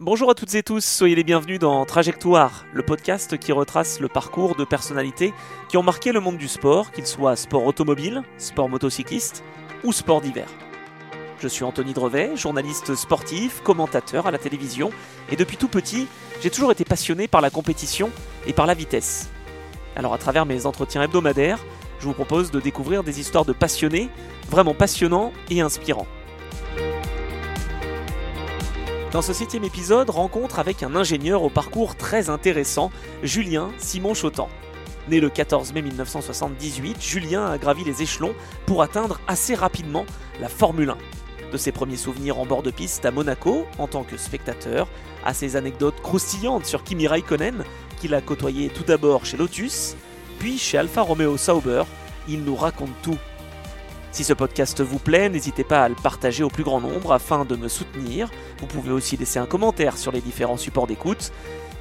Bonjour à toutes et tous, soyez les bienvenus dans Trajectoire, le podcast qui retrace le parcours de personnalités qui ont marqué le monde du sport, qu'il soit sport automobile, sport motocycliste ou sport d'hiver. Je suis Anthony Drevet, journaliste sportif, commentateur à la télévision, et depuis tout petit, j'ai toujours été passionné par la compétition et par la vitesse. Alors à travers mes entretiens hebdomadaires, je vous propose de découvrir des histoires de passionnés, vraiment passionnants et inspirants. Dans ce septième épisode, rencontre avec un ingénieur au parcours très intéressant, Julien Simon Chotan. Né le 14 mai 1978, Julien a gravi les échelons pour atteindre assez rapidement la Formule 1. De ses premiers souvenirs en bord de piste à Monaco, en tant que spectateur, à ses anecdotes croustillantes sur Kimi Raikkonen, qu'il a côtoyé tout d'abord chez Lotus, puis chez Alfa Romeo Sauber, il nous raconte tout si ce podcast vous plaît, n'hésitez pas à le partager au plus grand nombre afin de me soutenir. Vous pouvez aussi laisser un commentaire sur les différents supports d'écoute,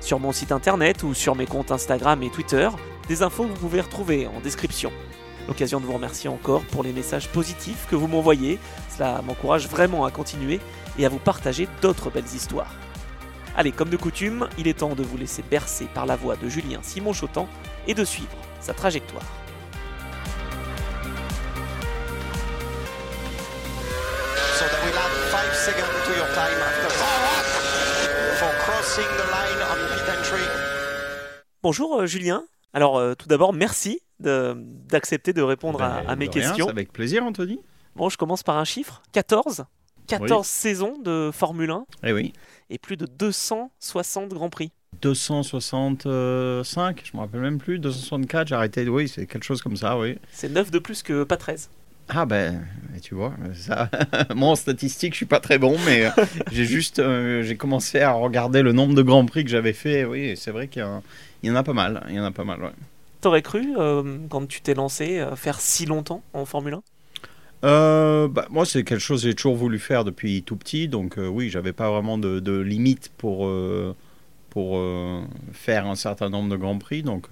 sur mon site internet ou sur mes comptes Instagram et Twitter. Des infos vous pouvez retrouver en description. L'occasion de vous remercier encore pour les messages positifs que vous m'envoyez. Cela m'encourage vraiment à continuer et à vous partager d'autres belles histoires. Allez, comme de coutume, il est temps de vous laisser bercer par la voix de Julien Simon Chotan et de suivre sa trajectoire. Bonjour euh, Julien. Alors euh, tout d'abord, merci d'accepter de, répondre à, Ben, mes rien, questions. avec plaisir, Anthony. Bon, je commence par un chiffre 14. 14 Oui. saisons de Formule 1 Eh oui. et plus de 260 Grands Prix. 265, je me rappelle même plus. 264, j'ai arrêté. Oui, c'est quelque chose comme ça, oui. C'est 9 de plus que pas 13. Ah ben, tu vois, ça. Moi en statistique, je suis pas très bon, mais euh, j'ai juste, euh, j'ai commencé à regarder le nombre de grands prix que j'avais fait. Oui, c'est vrai qu'il y, en a pas mal. Il y en a pas mal. Ouais. T'aurais cru, euh, quand tu t'es lancé, euh, faire si longtemps en Formule 1 Euh, bah, moi, c'est quelque chose que j'ai toujours voulu faire depuis tout petit, donc euh, oui, j'avais pas vraiment de, de limite pour, euh, pour faire un certain nombre de grands prix, donc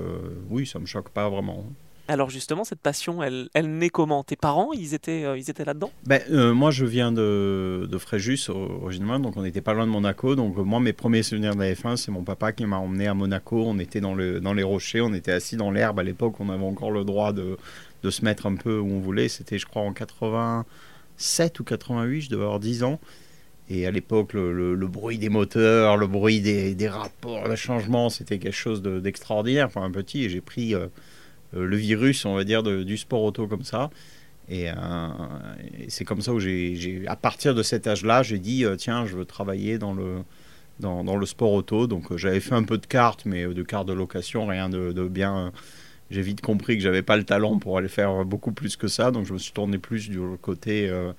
oui, ça me choque pas vraiment. Alors justement, cette passion, elle, elle naît comment? Tes parents, ils étaient, euh, ils étaient là-dedans? Ben, euh, moi, je viens de, de Fréjus o- originalement, donc on n'était pas loin de Monaco. Donc euh, moi, mes premiers souvenirs de la F1, c'est mon papa qui m'a emmené à Monaco. On était dans, le, dans les rochers, on était assis dans l'herbe. À l'époque, on avait encore le droit de, de se mettre un peu où on voulait. C'était, je crois, en 87 ou 88, je devais avoir 10 ans. Et à l'époque, le, le- le bruit des moteurs, le bruit des, des rapports de changement, c'était quelque chose de- d'extraordinaire pour un petit. Et j'ai pris le virus, on va dire, du sport auto comme ça. Et, euh, c'est comme ça où j'ai, à partir de cet âge-là, j'ai dit euh, tiens, je veux travailler dans le, dans, le sport auto. Donc euh, j'avais fait un peu de cartes, mais euh, de cartes de location, rien de, de bien. euh, j'ai vite compris que j'avais pas le talent pour aller faire beaucoup plus que ça. Donc je me suis tourné plus du côté euh,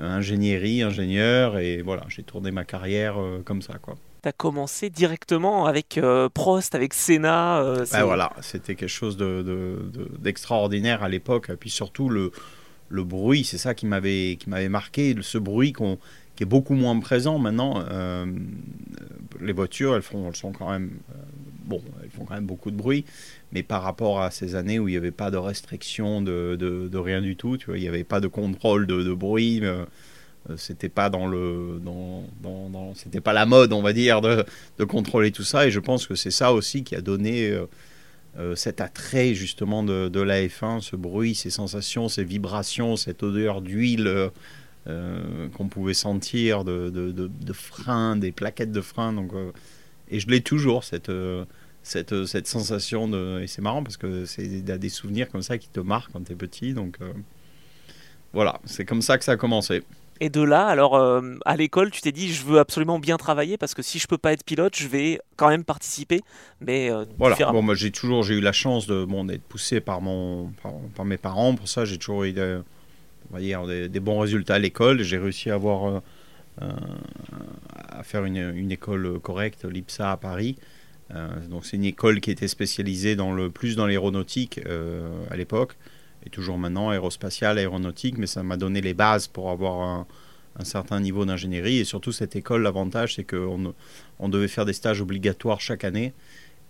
ingénierie, ingénieur. Et voilà, j'ai tourné ma carrière euh, comme ça. Quoi. T'as commencé directement avec euh, Prost, avec Senna. euh, Ben voilà, c'était quelque chose de, de- de- d'extraordinaire à l'époque. Et puis surtout, le, le bruit, c'est ça qui m'avait, marqué. Ce bruit qu'on, qui est beaucoup moins présent maintenant. Euh, les voitures, elles, font, elles sont quand même. euh, bon, elles font quand même beaucoup de bruit. Mais par rapport à ces années où il n'y avait pas de restriction de, de- de rien du tout, tu vois, il n'y avait pas de contrôle de, de bruit. euh, c'était pas dans le dans, c'était pas la mode on va dire de, de contrôler tout ça. Et je pense que c'est ça aussi qui a donné euh, euh, cet attrait justement de, de la F1 ce bruit ces sensations ces vibrations cette odeur d'huile euh, euh, qu'on pouvait sentir de, de, de, de frein des plaquettes de frein. Donc euh, et je l'ai toujours cette euh, cette, euh, cette sensation de et c'est marrant parce que c'est des, des souvenirs comme ça qui te marquent quand tu es petit. Donc euh, voilà c'est comme ça que ça a commencé Et de là, alors euh, à l'école, tu t'es dit, je veux absolument bien travailler parce que si je peux pas être pilote, je vais quand même participer, mais euh, Voilà. Bon, moi, j'ai toujours j'ai eu la chance de bon, d'être poussé par mon par, par mes parents. Pour ça, j'ai toujours eu des, on va dire, des, des bons résultats à l'école. J'ai réussi à avoir euh, à faire une, une école correcte, l'IPSA à Paris. Donc c'est une école qui était spécialisée dans le plus dans l'aéronautique à l'époque toujours maintenant aérospatiale, aéronautique. Mais ça m'a donné les bases pour avoir un, certain niveau d'ingénierie et surtout cette école. L'avantage, c'est qu'on on devait faire des stages obligatoires chaque année.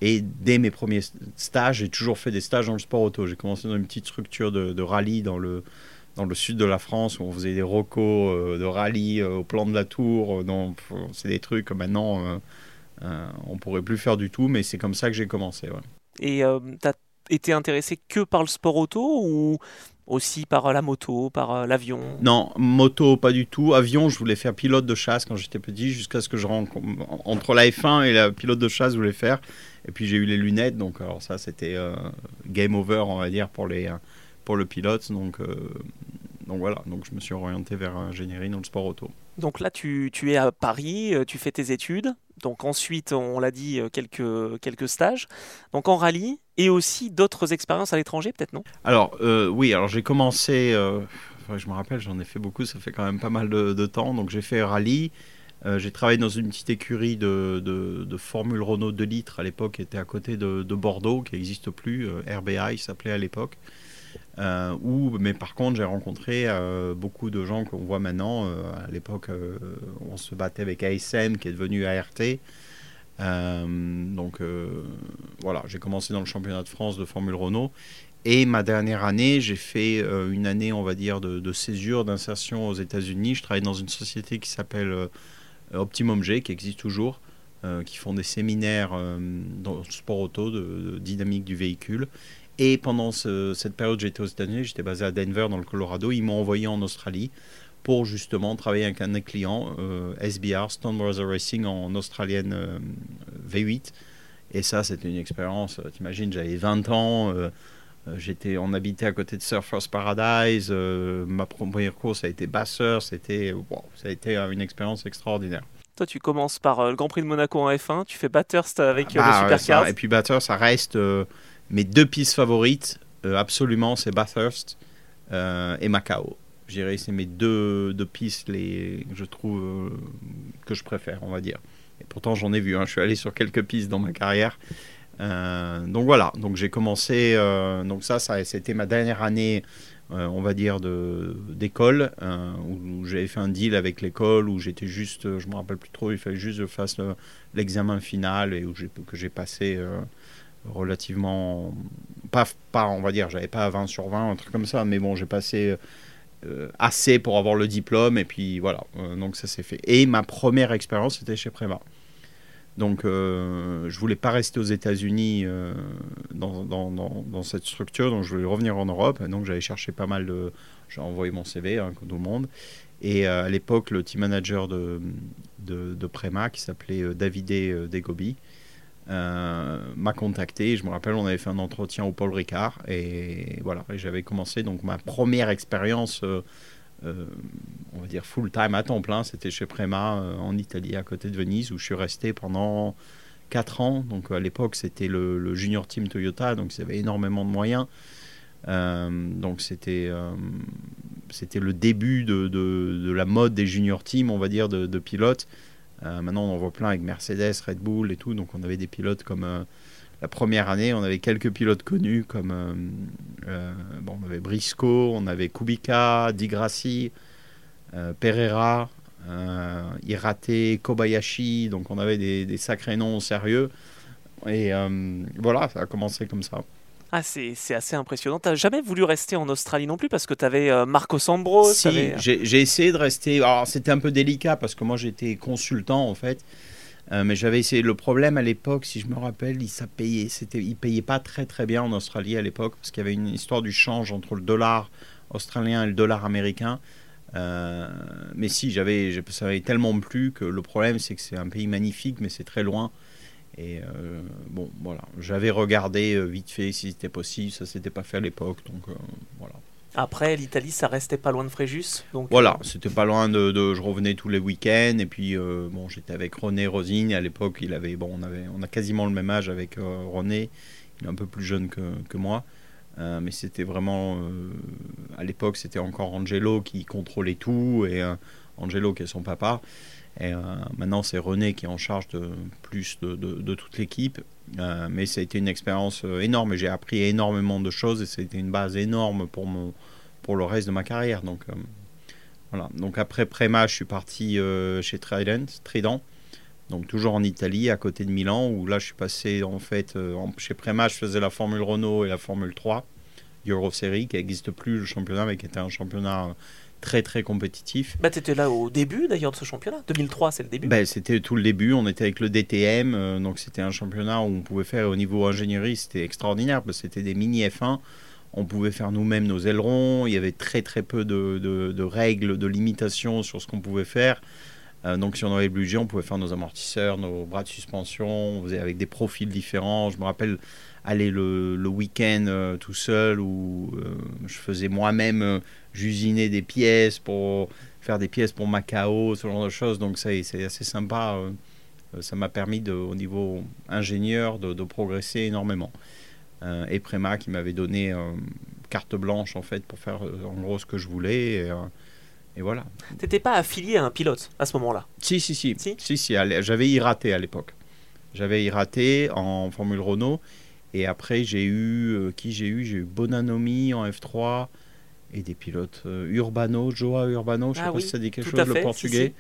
Et dès mes premiers stages, j'ai toujours fait des stages dans le sport auto. J'ai commencé dans une petite structure de, rallye dans le, sud de la France où on faisait des rocos de rallye au plan de la tour. donc c'est des trucs que maintenant on pourrait plus faire du tout, mais c'est comme ça que j'ai commencé. Et tu as été intéressé que par le sport auto ou aussi par la moto, par l'avion? Non, moto pas du tout. Avion, je voulais faire pilote de chasse quand j'étais petit, jusqu'à ce que je rentre entre la F1 et la pilote de chasse, je voulais faire. Et puis j'ai eu les lunettes, donc alors ça c'était euh, game over, on va dire, pour, les, pour le pilote. Donc, euh, donc voilà, donc je me suis orienté vers l'ingénierie dans le sport auto. Donc là, tu, tu, es à Paris, euh, tu fais tes études. Donc ensuite, on l'a dit, quelques, quelques stages. Donc en rallye et aussi d'autres expériences à l'étranger, peut-être, non? Alors oui, alors j'ai commencé, je me rappelle, j'en ai fait beaucoup, ça fait quand même pas mal de, temps. Donc j'ai fait rallye. Euh, j'ai travaillé dans une petite écurie de, Formule Renault 2 litres à l'époque, qui était à côté de, Bordeaux, qui n'existe plus, euh, RBI s'appelait à l'époque. Euh, où, mais par contre, j'ai rencontré beaucoup de gens qu'on voit maintenant. à l'époque, on se battait avec ASM, qui est devenu ART. Donc voilà, j'ai commencé dans le championnat de France de Formule Renault. Et ma dernière année, j'ai fait une année, on va dire, de, de césure, d'insertion aux États-Unis. Je travaille dans une société qui s'appelle euh, Optimum G qui existe toujours, euh, qui font des séminaires euh, dans le sport auto, de, dynamique du véhicule. Et pendant cette période, j'étais aux États-Unis, j'étais basé à Denver dans le Colorado. Ils m'ont envoyé en Australie pour justement travailler avec un des clients, SBR, Stone Brothers Racing en australienne V8. Et ça, c'était une expérience. T'imagines, j'avais 20 ans. J'étais, on habitait à côté de Surfers Paradise. ma première course a été Basseur. C'était, ça a été une expérience extraordinaire. Toi, tu commences par euh, le Grand Prix de Monaco en F1, tu fais Bathurst avec euh, bah, le Supercars. et puis Bathurst, ça reste euh, mes deux pistes favorites, absolument, c'est Bathurst et Macao. Je dirais c'est mes deux, deux pistes, les, je trouve, que je préfère, on va dire. Et pourtant, j'en ai vu, hein. je suis allé sur quelques pistes dans ma carrière. donc voilà, donc j'ai commencé, donc ça, ça c'était ma dernière année euh, on va dire, d'école, euh, où, j'avais fait un deal avec l'école, où j'étais juste, euh, je me rappelle plus trop, il fallait juste que je fasse l'examen final et où que j'ai passé relativement, pas, pas, on va dire, j'avais pas 20 sur 20, un truc comme ça, mais bon, j'ai passé assez pour avoir le diplôme et puis voilà, donc ça s'est fait. Et ma première expérience, c'était chez Préma. Donc, euh, je voulais pas rester aux États-Unis euh, dans, dans, cette structure, donc je voulais revenir en Europe. donc, j'avais cherché pas mal de. J'ai envoyé mon CV, hein, tout le monde. Et euh, à l'époque, le team manager de, de, de Prema, qui s'appelait euh, Davide Degobi, m'a contacté. Je me rappelle, on avait fait un entretien au Paul Ricard. Et voilà, j'avais commencé donc ma première expérience euh, on va dire full-time à temps plein. C'était chez Prema euh, en Italie, à côté de Venise, où je suis resté pendant 4 ans. Donc à l'époque, c'était le, junior team Toyota, donc ils avaient énormément de moyens. Euh, donc c'était c'était le début de, de, la mode des junior teams, on va dire, de pilotes. Maintenant, on en voit plein avec Mercedes, Red Bull et tout. Donc on avait des pilotes comme la première année, on avait quelques pilotes connus comme euh, euh, bon, on avait Briscoe, on avait Kubica, Di Grassi, euh, Pereira, Irate, Kobayashi. Donc on avait des, sacrés noms sérieux. Et voilà, ça a commencé comme ça. Ah, c'est assez impressionnant. Tu n'as jamais voulu rester en Australie non plus parce que tu avais Marco Sambro Si, j'ai essayé de rester. Alors, c'était un peu délicat parce que moi, j'étais consultant en fait. Euh, mais j'avais essayé. Le problème à l'époque, si je me rappelle, il ça payait, c'était, il payait pas très très bien en Australie à l'époque parce qu'il y avait une histoire du change entre le dollar australien et le dollar américain. Euh, mais si, j'avais, ça m'avait tellement plu que le problème, c'est que c'est un pays magnifique, mais c'est très loin. Et euh, bon, voilà, j'avais regardé vite fait si c'était possible, ça s'était pas fait à l'époque, donc voilà. Après, l'Italie, ça restait pas loin de Fréjus. Donc, voilà, euh, c'était pas loin de, Je revenais tous les week-ends. Et puis, euh, bon, j'étais avec René Rosigne. À l'époque, il avait. Bon, on, avait, on a quasiment le même âge avec euh, René. Il est un peu plus jeune que, que moi. mais c'était vraiment. à l'époque, c'était encore Angelo qui contrôlait tout. Et Angelo qui est son papa. Et maintenant, c'est René qui est en charge de plus de, toute l'équipe. mais ça a été une expérience énorme. J'ai appris énormément de choses et c'était une base énorme pour mon pour le reste de ma carrière. Donc, euh, voilà. donc après Préma, je suis parti euh, chez Trident, Trident, donc toujours en Italie, à côté de Milan, où là je suis passé en fait, euh, chez Préma, je faisais la Formule Renault et la Formule 3. Euro Series, qui n'existe plus le championnat, mais qui était un championnat très très compétitif. Bah, tu étais là au début d'ailleurs de ce championnat. 2003, c'est le début. Bah, c'était tout le début. On était avec le DTM, euh, donc c'était un championnat où on pouvait faire au niveau ingénierie, c'était extraordinaire parce que c'était des mini F1. On pouvait faire nous-mêmes nos ailerons. Il y avait très très peu de, de, règles, de limitations sur ce qu'on pouvait faire. Euh, donc si on avait le budget, on pouvait faire nos amortisseurs, nos bras de suspension. On faisait avec des profils différents. Je me rappelle aller le, le week-end euh, tout seul où je faisais moi-même j'usinais des pièces pour faire des pièces pour Macao, ce genre de choses. Donc c'est assez sympa. Euh, ça m'a permis de, au niveau ingénieur de, progresser énormément. Euh, et Préma qui m'avait donné euh, carte blanche en fait pour faire en gros ce que je voulais. Et, voilà. T'étais pas affilié à un pilote à ce moment-là? Si, si, si. Si, si, si J'avais iraté à l'époque. J'avais iraté en Formule Renault. Et après, j'ai eu. qui j'ai eu? J'ai eu Bonanomi en F3 et des pilotes. Euh, Urbano, Joa Urbano, je ne sais ah pas si ça dit quelque chose, le portugais.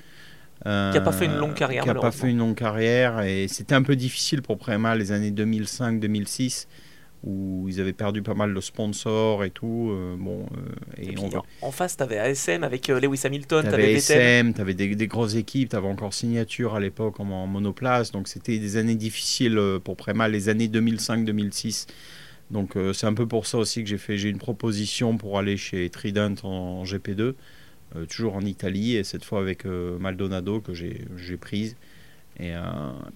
Euh, qui n'a pas fait une longue carrière. Qui n'a pas fait une longue carrière. Et c'était un peu difficile pour Prema les années 2005-2006 où ils avaient perdu pas mal de sponsors et tout. Euh, bon, et, en, face, tu avais ASM avec Lewis Hamilton, tu avais ASM, tu avais des, des, grosses équipes, tu avais encore Signature à l'époque en, en, monoplace. Donc c'était des années difficiles pour Prema, les années 2005-2006. Donc euh, c'est un peu pour ça aussi que j'ai fait j'ai une proposition pour aller chez Trident en, GP2, euh, toujours en Italie et cette fois avec euh, Maldonado que j'ai prise. Et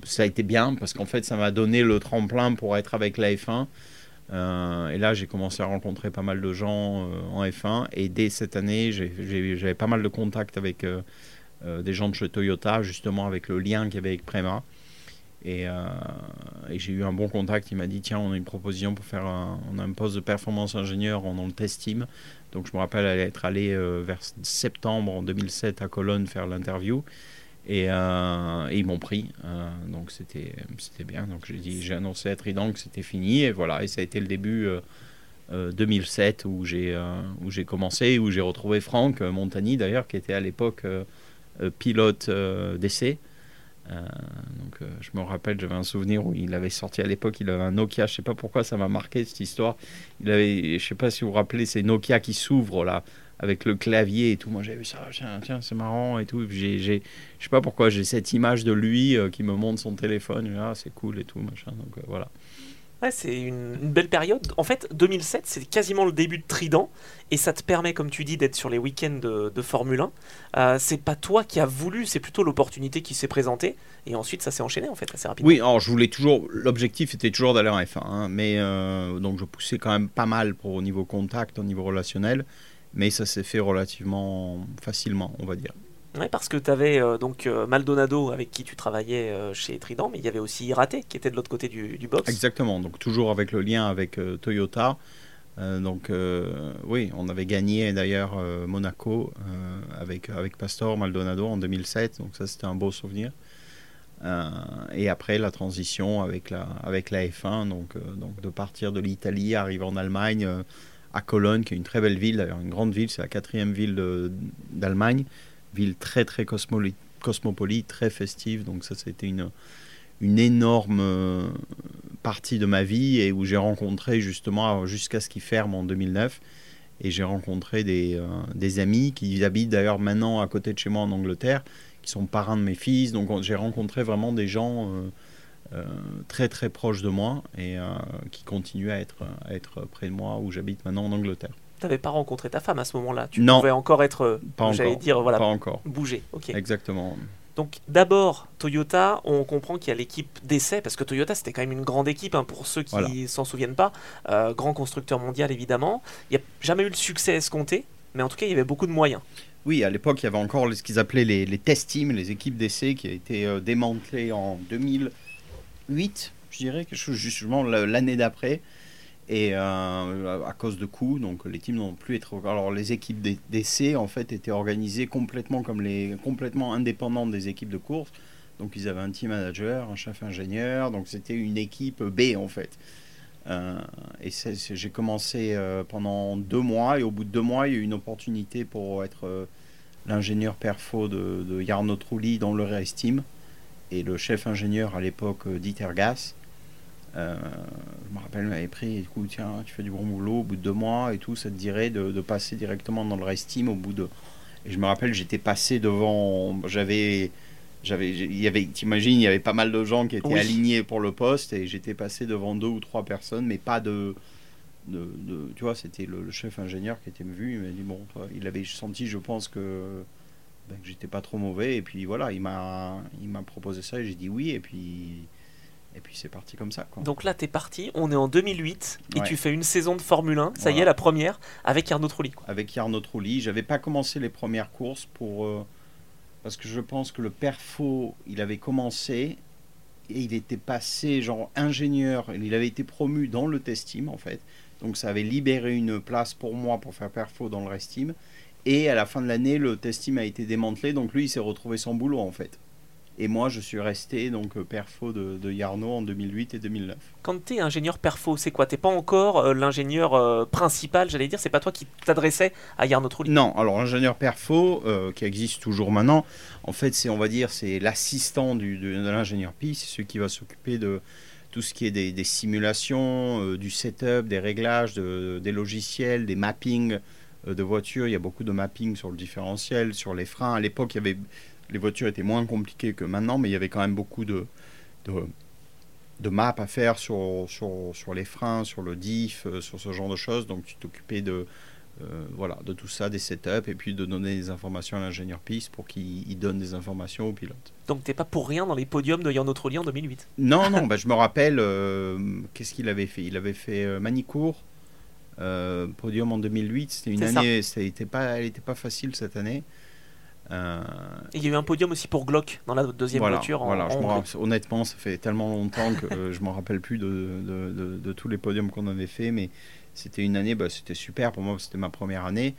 ça a été bien parce qu'en fait ça m'a donné le tremplin pour être avec la F1. Et là j'ai commencé à rencontrer pas mal de gens en F1 et dès cette année j'avais pas mal de contacts avec des gens de chez Toyota justement avec le lien qu'il y avait avec Prema. Euh, et, j'ai eu un bon contact. Il m'a dit tiens, on a une proposition pour faire un, on a un poste de performance ingénieur dans le test team. Donc je me rappelle être allé euh, vers septembre en 2007 à Cologne faire l'interview. Et, euh, ils m'ont pris. donc c'était bien. Donc j'ai annoncé à Trident que c'était fini. Et voilà. Et ça a été le début 2007 où j'ai j'ai commencé, où j'ai retrouvé Franck Montagny d'ailleurs, qui était à l'époque pilote d'essai. Euh, donc, euh, je me rappelle, j'avais un souvenir où il avait sorti à l'époque, il avait un Nokia, je sais pas pourquoi ça m'a marqué cette histoire. Il avait, je sais pas si vous vous rappelez, ces Nokia qui s'ouvrent là, avec le clavier et tout. Moi, j'avais vu ça, tiens, tiens c'est marrant et tout. J'ai, j'ai, je sais pas pourquoi, j'ai cette image de lui euh, qui me montre son téléphone. Ah, c'est cool et tout, machin. Donc voilà. Ouais, c'est une, belle période. En fait, 2007, c'est quasiment le début de Trident, et ça te permet, comme tu dis, d'être sur les week-ends de, Formule 1. Euh, c'est pas toi qui as voulu, c'est plutôt l'opportunité qui s'est présentée, et ensuite ça s'est enchaîné en fait assez rapidement. Oui, alors je voulais toujours, l'objectif était toujours d'aller en F1, hein, mais euh, donc je poussais quand même pas mal pour au niveau contact, au niveau relationnel, mais ça s'est fait relativement facilement, on va dire. Oui, parce que tu avais euh, donc euh, Maldonado avec qui tu travaillais euh, chez Trident, mais il y avait aussi Iraté qui était de l'autre côté du, du, box. Exactement, donc toujours avec le lien avec Toyota. donc oui, on avait gagné d'ailleurs Monaco avec, avec Pastor Maldonado en 2007, donc ça c'était un beau souvenir. et après la transition avec la, avec la F1, donc, donc de partir de l'Italie, arriver en Allemagne, à Cologne, qui est une très belle ville, d'ailleurs une grande ville, c'est la quatrième ville d'Allemagne ville très très cosmopolite, très festive. Donc ça, c'était une, une énorme euh, partie de ma vie et où j'ai rencontré justement, jusqu'à ce qu'il ferme en 2009, et j'ai rencontré des, euh, des, amis qui habitent d'ailleurs maintenant à côté de chez moi en Angleterre, qui sont parrains de mes fils. Donc j'ai rencontré vraiment des gens euh, très très proches de moi et qui continuent à être, à être près de moi où j'habite maintenant en Angleterre n'avais pas rencontré ta femme à ce moment-là? Tu pouvais encore être, j'allais dire, voilà, pas encore. bouger. Ok. Exactement. Donc d'abord, Toyota, on comprend qu'il y a l'équipe d'essai, parce que Toyota c'était quand même une grande équipe, hein, pour ceux qui s'en souviennent pas, euh, grand constructeur mondial évidemment. Il n'y a jamais eu le succès escompté, mais en tout cas il y avait beaucoup de moyens. Oui, à l'époque il y avait encore ce qu'ils appelaient les, les, test teams, les équipes d'essai qui a été euh, démantelées en 2008, je dirais, justement l'année d'après et euh, à cause de coûts, donc les teams n'ont plus. Alors les équipes d'essai en fait étaient organisées complètement comme les complètement indépendantes des équipes de course. Donc ils avaient un team manager, un chef ingénieur, donc c'était une équipe B en fait. Euh, et j'ai commencé euh, pendant deux mois et au bout de deux mois il y a eu une opportunité pour être l'ingénieur perfo de, de Jarno Trulli dans le Race Team et le chef ingénieur à l'époque Dieter Gass. Euh, je me rappelle, m'avait pris, du coup, tiens, tu fais du bon boulot, au bout de deux mois et tout, ça te dirait de, de passer directement dans le Race Team au bout de. Et je me rappelle, j'étais passé devant. J'avais. J'avais, il y avait, t'imagines, il y avait pas mal de gens qui étaient Oui. alignés pour le poste et j'étais passé devant deux ou trois personnes, mais pas de, de, de- tu vois, c'était le, le chef ingénieur qui était vu. Il m'a dit bon, toi, il avait senti, je pense que, ben, que j'étais pas trop mauvais et puis voilà, il m'a, il m'a proposé ça et j'ai dit oui et puis, et puis c'est parti comme ça. Quoi. Donc là, t'es parti, on est en 2008 et Ouais. tu fais une saison de Formule 1, ça y est, la première, avec Arnaud Trulli. quoi. avec Arnaud Trulli. J'avais pas commencé les premières courses pour euh, parce que je pense que le perfo, il avait commencé et il était passé genre ingénieur. Il avait été promu dans le test team en fait. Donc ça avait libéré une place pour moi pour faire perfo dans le rest team. Et à la fin de l'année, le test team a été démantelé. Donc lui, il s'est retrouvé sans boulot en fait. Et moi, je suis resté donc euh, perfo de, de Yarno en 2008 et 2009. Quand t'es ingénieur perfo, c'est quoi? T'es pas encore euh, l'ingénieur euh, principal, j'allais dire, c'est pas toi qui t'adressais à Arnaud Trulli? Non, alors ingénieur perfo, euh, qui existe toujours maintenant, en fait, c'est, on va dire, c'est l'assistant du, de, de l'ingénieur PI, c'est celui qui va s'occuper de tout ce qui est des, des simulations, du setup, des réglages, de- des logiciels, des mappings de voitures. Il y a beaucoup de mapping sur le différentiel, sur les freins. À l'époque, il y avait, les voitures étaient moins compliquées que maintenant, mais il y avait quand même beaucoup de, de, de maps à faire sur, sur, sur les freins, sur le diff, euh, sur ce genre de choses. Donc, tu t'occupais de, euh, voilà, de tout ça, des setups, et puis de donner des informations à l'ingénieur piste pour qu'il il donne des informations au pilote. Donc t'es pas pour rien dans les podiums de Arnaud Trulli en 2008. Non, non, bah, je me rappelle, euh, qu'est-ce qu'il avait fait? Il avait fait euh, Manicourt, euh, podium en 2008. C'était une année, ça était pas, elle n'était pas facile cette année. Euh, Et il y a eu un podium aussi pour Glock dans la deuxième voilà, voiture en, voilà, en honnêtement, ça fait tellement longtemps que euh, je me rappelle plus de, de, de- de tous les podiums qu'on avait fait, mais c'était une année, bah, c'était super pour moi, c'était ma première année.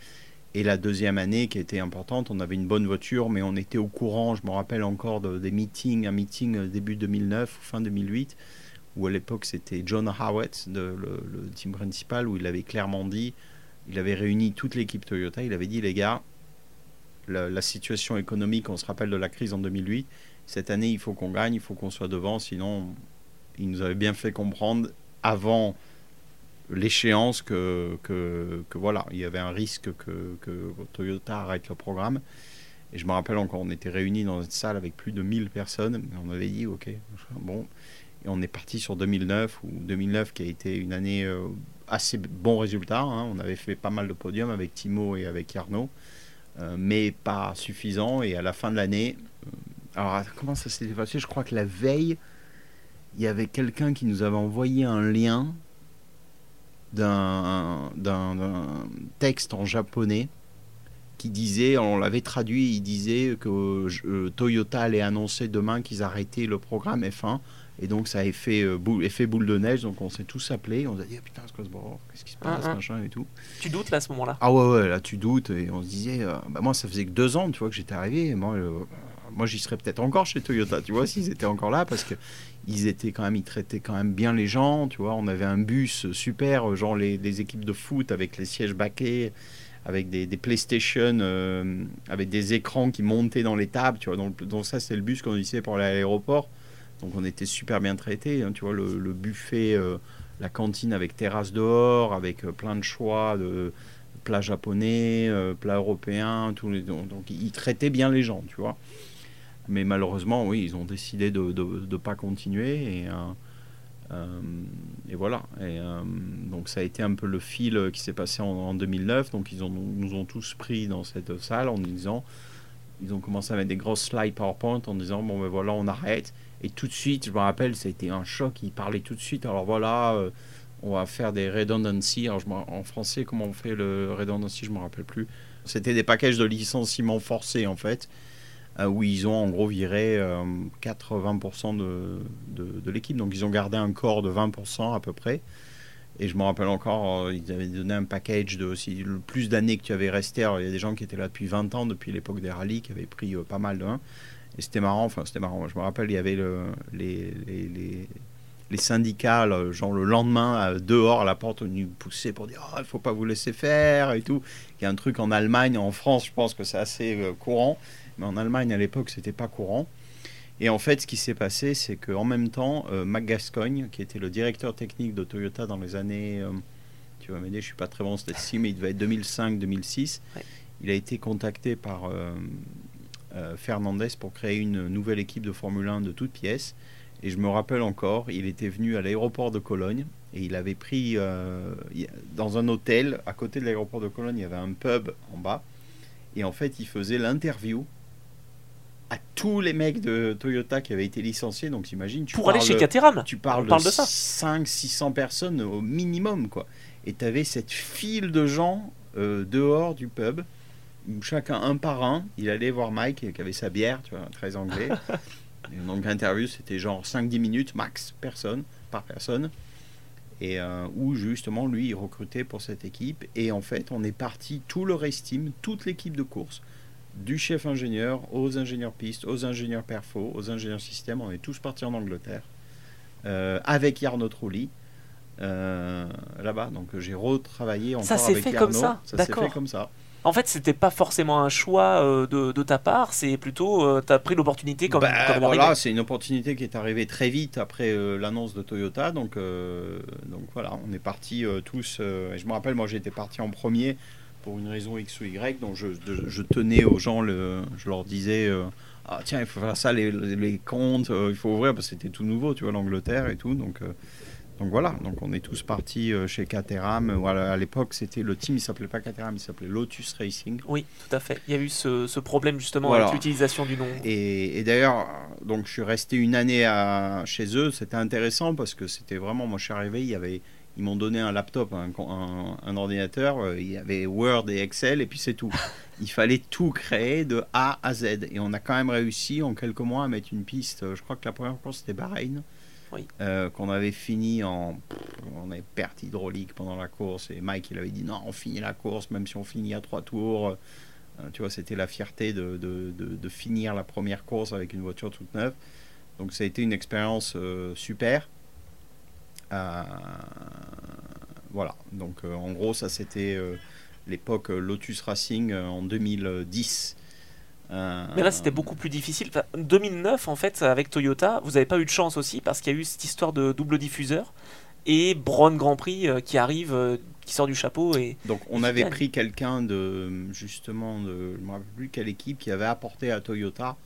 Et la deuxième année qui était importante, on avait une bonne voiture, mais on était au courant, je me rappelle encore de- des meetings, un meeting début 2009 ou fin 2008, où à l'époque c'était John Howett, de, le, team principal, où il avait clairement dit, il avait réuni toute l'équipe Toyota, il avait dit les gars, la, situation économique, on se rappelle de la crise en 2008, cette année il faut qu'on gagne, il faut qu'on soit devant, sinon il nous avait bien fait comprendre avant l'échéance que, que, que voilà, il y avait un risque que, que Toyota arrête le programme. Et je me rappelle encore, on était réunis dans une salle avec plus de 1000 personnes, on avait dit ok, bon, et on est parti sur 2009, ou 2009 qui a été une année euh, assez bon résultat. hein. On avait fait pas mal de podiums avec Timo et avec Arnaud, euh, mais pas suffisant. Et à la fin de l'année, euh, alors comment ça s'était passé? Je crois que la veille, il y avait quelqu'un qui nous avait envoyé un lien d'un texte en japonais qui disait, on l'avait traduit, il disait que Toyota allait annoncer demain qu'ils arrêtaient le programme F1. Et donc ça a fait euh, boule, effet boule de neige, donc on s'est tous appelés, on s'est dit ah, putain c'est quoi ce bordel? Qu'est-ce qui se passe, machin et tout. Tu doutes là à ce moment-là? Ah ouais ouais là tu doutes. Et on se disait, euh, bah, moi ça faisait que deux ans tu vois que j'étais arrivé, et moi, euh, moi j'y serais peut-être encore chez Toyota, tu vois s'ils étaient encore là parce que ils étaient quand même, ils traitaient quand même bien les gens, tu vois, on avait un bus super, genre les, les équipes de foot avec les sièges baquets, avec des, des PlayStation, euh, avec des écrans qui montaient dans les tables, tu vois. Donc, donc ça, c'est le bus qu'on utilisait pour aller à l'aéroport. Donc on était super bien traités, hein, tu vois, le, buffet, euh, la cantine avec terrasse dehors, avec euh, plein de choix de plats japonais, euh, plats européens, donc, ils traitaient bien les gens, tu vois. Mais malheureusement, oui, ils ont décidé de ne pas continuer et, voilà. Donc ça a été un peu le fil qui s'est passé en, en 2009. Donc ils ont, nous ont tous pris dans cette salle en disant, ils ont commencé à mettre des grosses slides PowerPoint en disant bon ben voilà on arrête. Et tout de suite, je me rappelle, ça a été un choc. Ils parlaient tout de suite. Alors voilà, euh, on va faire des redundancy. Alors je en français, comment on fait le redundancy, je me rappelle plus. C'était des packages de licenciement forcés en fait, euh, où ils ont en gros viré euh, 80% de, de, de l'équipe. Donc ils ont gardé un corps de 20% à peu près. Et je me rappelle encore, euh, ils avaient donné un package de si le plus d'années que tu avais resté. Il y a des gens qui étaient là depuis 20 ans, depuis l'époque des rallyes, qui avaient pris euh, pas mal de 1. Et c'était marrant, enfin c'était marrant. Je me rappelle, il y avait le, les, les, les, les syndicats, là, genre le lendemain, dehors à la porte, nous poussaient pour dire oh, il faut pas vous laisser faire et tout. Il y a un truc en Allemagne, en France, je pense que c'est assez euh, courant. Mais en Allemagne, à l'époque, c'était pas courant. Et en fait, ce qui s'est passé, c'est qu'en même temps, euh, Mac Gascogne, qui était le directeur technique de Toyota dans les années, euh, tu vas m'aider, je suis pas très bon en statistique, mais il devait être 2005-2006, Ouais. il a été contacté par euh, Fernandez pour créer une nouvelle équipe de Formule 1 de toutes pièces. Et je me rappelle encore, il était venu à l'aéroport de Cologne et il avait pris euh, dans un hôtel à côté de l'aéroport de Cologne, il y avait un pub en bas. Et en fait, il faisait l'interview à tous les mecs de Toyota qui avaient été licenciés. Donc, t'imagines, tu Pour aller parles- chez Caterham. tu parles, parle de, de ça. 500-600 personnes au minimum, quoi. Et tu avais cette file de gens euh, dehors du pub, où chacun, un par un, il allait voir Mike, qui avait sa bière, tu vois, très anglais. Et donc l'interview, c'était genre 5-10 minutes max, personne, par personne. Et euh, où justement, lui, il recrutait pour cette équipe. Et en fait, on est parti, tout le race team, toute l'équipe de course, du chef ingénieur aux ingénieurs pistes, aux ingénieurs perfo, aux ingénieurs système, on est tous partis en Angleterre euh, avec Yarno Trulli euh, là-bas. Donc j'ai retravaillé encore Ça avec fait Yarno. comme ça Ça s'est fait comme ça. En fait, c'était pas forcément un choix euh, de, de ta part, c'est plutôt euh, t'as pris l'opportunité comme, Bah, comme voilà, c'est une opportunité qui est arrivée très vite après euh, l'annonce de Toyota. Donc, euh, donc voilà, on est partis tous. et je me rappelle, moi j'étais parti en premier pour une raison X ou Y. Donc je, de- je tenais aux gens, le, je leur disais Ah tiens, il faut faire ça, les, les comptes, il faut ouvrir parce que c'était tout nouveau, tu vois, l'Angleterre et tout. Donc, donc voilà, donc on est tous partis euh, chez Caterham. Voilà, à l'époque, c'était le team, il s'appelait pas Caterham, il s'appelait Lotus Racing. Oui, tout à fait. Il y a eu ce, ce problème justement Voilà. avec l'utilisation du nom. Et, et d'ailleurs, donc je suis resté une année à, chez eux. C'était intéressant parce que c'était vraiment, moi je suis arrivé, il y avait, ils m'ont donné un laptop, un, un- un ordinateur, euh, il y avait Word et Excel et puis c'est tout. Il fallait tout créer de A à Z. Et on a quand même réussi en quelques mois à mettre une piste. euh, Je crois que la première course c'était Bahreïn. Euh, qu'on avait fini en. On avait perte hydraulique pendant la course et Mike il avait dit non, on finit la course même si on finit à trois tours. Euh, tu vois, c'était la fierté de, de, de- finir la première course avec une voiture toute neuve. Donc ça a été une expérience euh, super. Voilà, donc en gros ça c'était l'époque Lotus Racing en 2010. Euh, Mais là, c'était beaucoup plus difficile. Enfin, 2009, en fait, avec Toyota, vous n'avez pas eu de chance aussi parce qu'il y a eu cette histoire de double diffuseur et Braun Grand Prix euh, qui arrive, euh, qui sort du chapeau et Donc on avait pris quelqu'un de justement de je me rappelle plus quelle équipe qui avait apporté à Toyota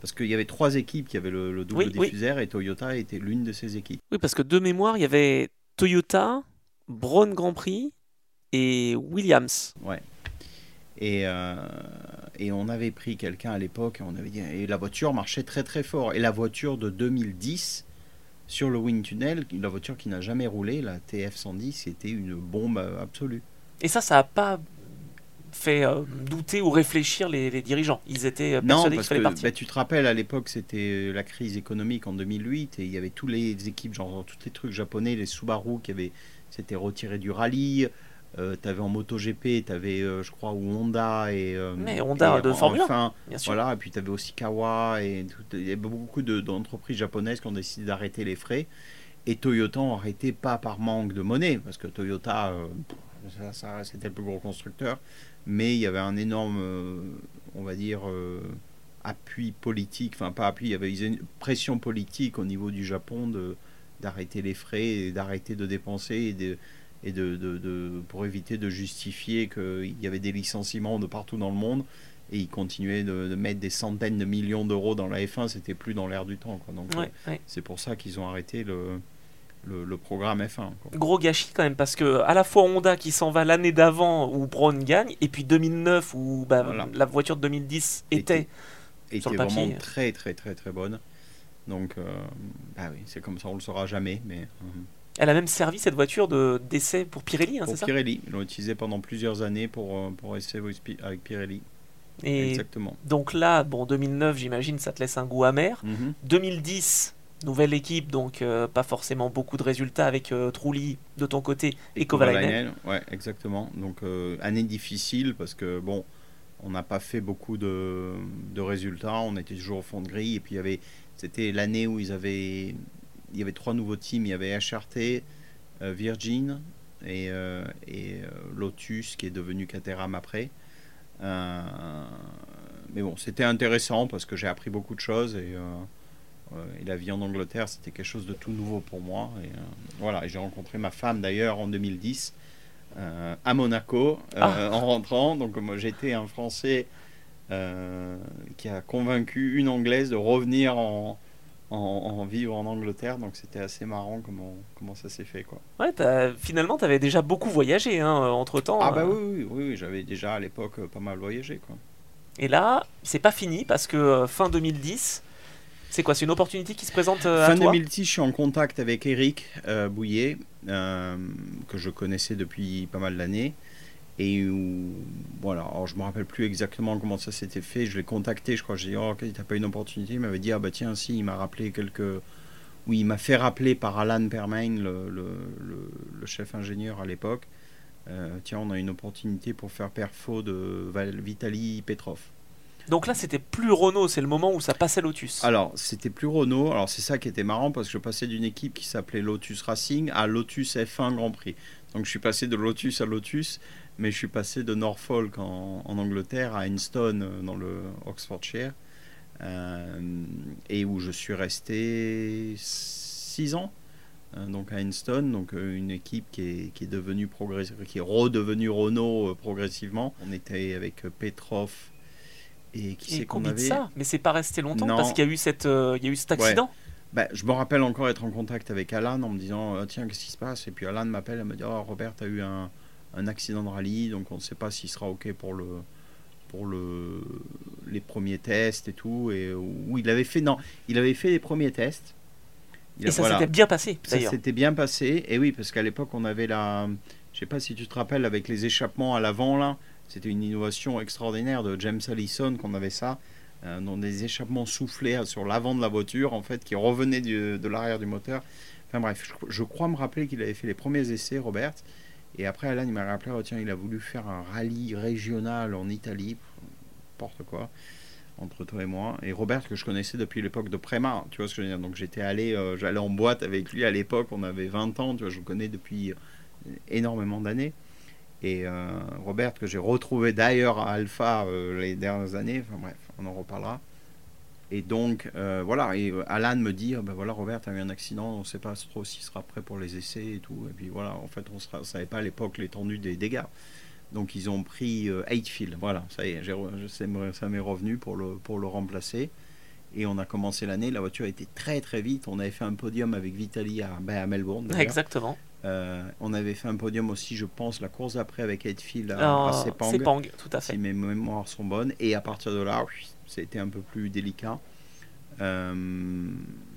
parce qu'il y avait trois équipes qui avaient le, le double Oui, oui. diffuseur et Toyota était l'une de ces équipes. oui, parce que de mémoire, il y avait Toyota, Braun Grand Prix et Williams. Et, euh, et on avait pris quelqu'un à l'époque, et on avait dit, et la voiture marchait très très fort. Et la voiture de 2010 sur le Wind Tunnel, la voiture qui n'a jamais roulé, la TF110, c'était une bombe euh, absolue. Et ça, ça n'a pas fait euh, douter ou réfléchir les, les dirigeants. Ils étaient euh, Non, persuadés qu'il fallait que partir. bah, tu te rappelles, à l'époque, c'était la crise économique en 2008, et il y avait tous les équipes, genre tous les trucs japonais, les Subaru qui avaient s'étaient retirés du rallye. Euh, tu avais en MotoGP, tu avais, je crois, ou Honda et. euh, Mais Honda et de Formule 1, enfin, Bien sûr. Voilà, et puis tu avais aussi Kawa, et il y avait beaucoup de- d'entreprises japonaises qui ont décidé d'arrêter les frais. Et Toyota ont arrêté pas par manque de monnaie, parce que Toyota, euh, ça, ça, c'était le plus gros constructeur, mais il y avait un énorme, euh, on va dire, euh, appui politique, enfin pas appui, il y avait une pression politique au niveau du Japon de d'arrêter les frais et d'arrêter de dépenser et de et de, de- de- pour éviter de justifier qu'il y avait des licenciements de partout dans le monde et ils continuaient de, de mettre des centaines de millions d'euros dans la F1, c'était plus dans l'air du temps. Quoi. Donc, Ouais, euh, ouais. c'est pour ça qu'ils ont arrêté le, le, le programme F1. quoi. Gros gâchis quand même parce que à la fois Honda qui s'en va l'année d'avant où Braun gagne et puis 2009 où bah, Voilà. la voiture de 2010 Était- était Sur était le papier. vraiment très très très très bonne. Donc, euh, bah oui, c'est comme ça, on le saura jamais. Mais euh, elle a même servi cette voiture de d'essai pour Pirelli hein, pour c'est ça Pirelli, ils l'ont utilisé pendant plusieurs années pour, euh, pour essayer avec Pirelli. et Exactement. donc là bon 2009 j'imagine ça te laisse un goût amer Mhm. 2010 nouvelle équipe donc euh, pas forcément beaucoup de résultats avec euh, Trulli de ton côté et, Kovalainen Kovalainen, Ouais, exactement. Donc, euh, année difficile parce que, bon, on n'a pas fait beaucoup de, de résultats. On était toujours au fond de grille. Et puis, il y avait, c'était l'année où ils avaient, il y avait trois nouveaux teams. Il y avait HRT, euh, Virgin et, euh, et euh, Lotus qui est devenu Caterham après. Mais bon, c'était intéressant parce que j'ai appris beaucoup de choses et, et la vie en Angleterre, c'était quelque chose de tout nouveau pour moi. Et voilà, j'ai rencontré ma femme d'ailleurs en 2010 à Monaco ah. en rentrant. Donc moi j'étais un Français qui a convaincu une Anglaise de revenir en, en, vivre en Angleterre, donc c'était assez marrant comment, comment ça s'est fait. Quoi. Ouais, finalement, tu avais déjà beaucoup voyagé hein, entre temps. Ah, bah euh. oui, oui, oui, j'avais déjà à l'époque euh, pas mal voyagé. Quoi. Et là, c'est pas fini parce que euh, fin 2010, c'est quoi C'est une opportunité qui se présente à fin toi? Fin 2010, je suis en contact avec Eric Bouillet, que je connaissais depuis pas mal d'années. Et où, voilà, alors je me rappelle plus exactement comment ça s'était fait. Je l'ai contacté, je crois. J'ai dit, oh, t'as pas une opportunité. Il m'avait dit, ah bah tiens, si, il m'a rappelé quelques. Oui, il m'a fait rappeler par Alan Permain, le, le, le, chef ingénieur à l'époque. Euh, tiens, on a une opportunité pour faire perfo de Vitaly Petrov. Donc là, c'était plus Renault, c'est le moment où ça passait Lotus. Alors, c'était plus Renault. Alors, c'est ça qui était marrant parce que je passais d'une équipe qui s'appelait Lotus Racing à Lotus F1 Grand Prix. Donc, je suis passé de Lotus à Lotus mais je suis passé de Norfolk en, Angleterre à Enston euh, dans le Oxfordshire euh, et où je suis resté 6 ans euh, donc à Enston donc une équipe qui est, qui est devenue qui est redevenue Renault progressivement. On était avec Petrov et qui c'est qu'on avait ça? Mais c'est pas resté longtemps parce qu'il y a eu cette il y a eu cet accident? Bah, je me rappelle encore être en contact avec Alan en me disant tiens qu'est-ce qui se passe? Et puis Alan m'appelle et me dit oh Robert as eu un un accident de rallye, donc on ne sait pas s'il sera OK pour le pour le les premiers tests et tout et où il avait fait non, il avait fait les premiers tests. et ça s'était bien passé Ça s'était bien passé et oui parce qu'à l'époque on avait la je sais pas si tu te rappelles avec les échappements à l'avant là, c'était une innovation extraordinaire de James Allison qu'on avait ça euh, dans des échappements soufflés sur l'avant de la voiture en fait qui revenaient de l'arrière du moteur. Enfin bref, je, je crois me rappeler qu'il avait fait les premiers essais Robert et après, Alan, il m'a rappelé, oh, tiens, il a voulu faire un rallye régional en Italie, n'importe quoi, entre toi et moi. Et Robert, que je connaissais depuis l'époque de Préma, tu vois ce que je veux dire. Donc j'étais allé, euh, j'allais en boîte avec lui à l'époque, on avait 20 ans, tu vois, je le connais depuis euh, énormément d'années. Et euh, Robert, que j'ai retrouvé d'ailleurs à Alpha les dernières années, enfin bref, on en reparlera. Et donc, euh, voilà, et euh, Alan me dit, ben voilà, Robert, tu as eu un accident, on ne sait pas trop s'il sera prêt pour les essais et tout. Et puis voilà, en fait, on ne savait pas à l'époque l'étendue des dégâts. Donc, ils ont pris euh, voilà, ça y est, ça m'est revenu pour le, pour le remplacer. Et on a commencé l'année, la voiture était très très vite. On avait fait un podium avec Vitaly à, ben, à Melbourne. Exactement. Euh, on avait fait un podium aussi, je pense, la course après avec Heidfield à, à Sepang, Sepang, tout à fait. Si mes mémoires sont bonnes. Et à partir de là, c'était un peu plus délicat. Euh,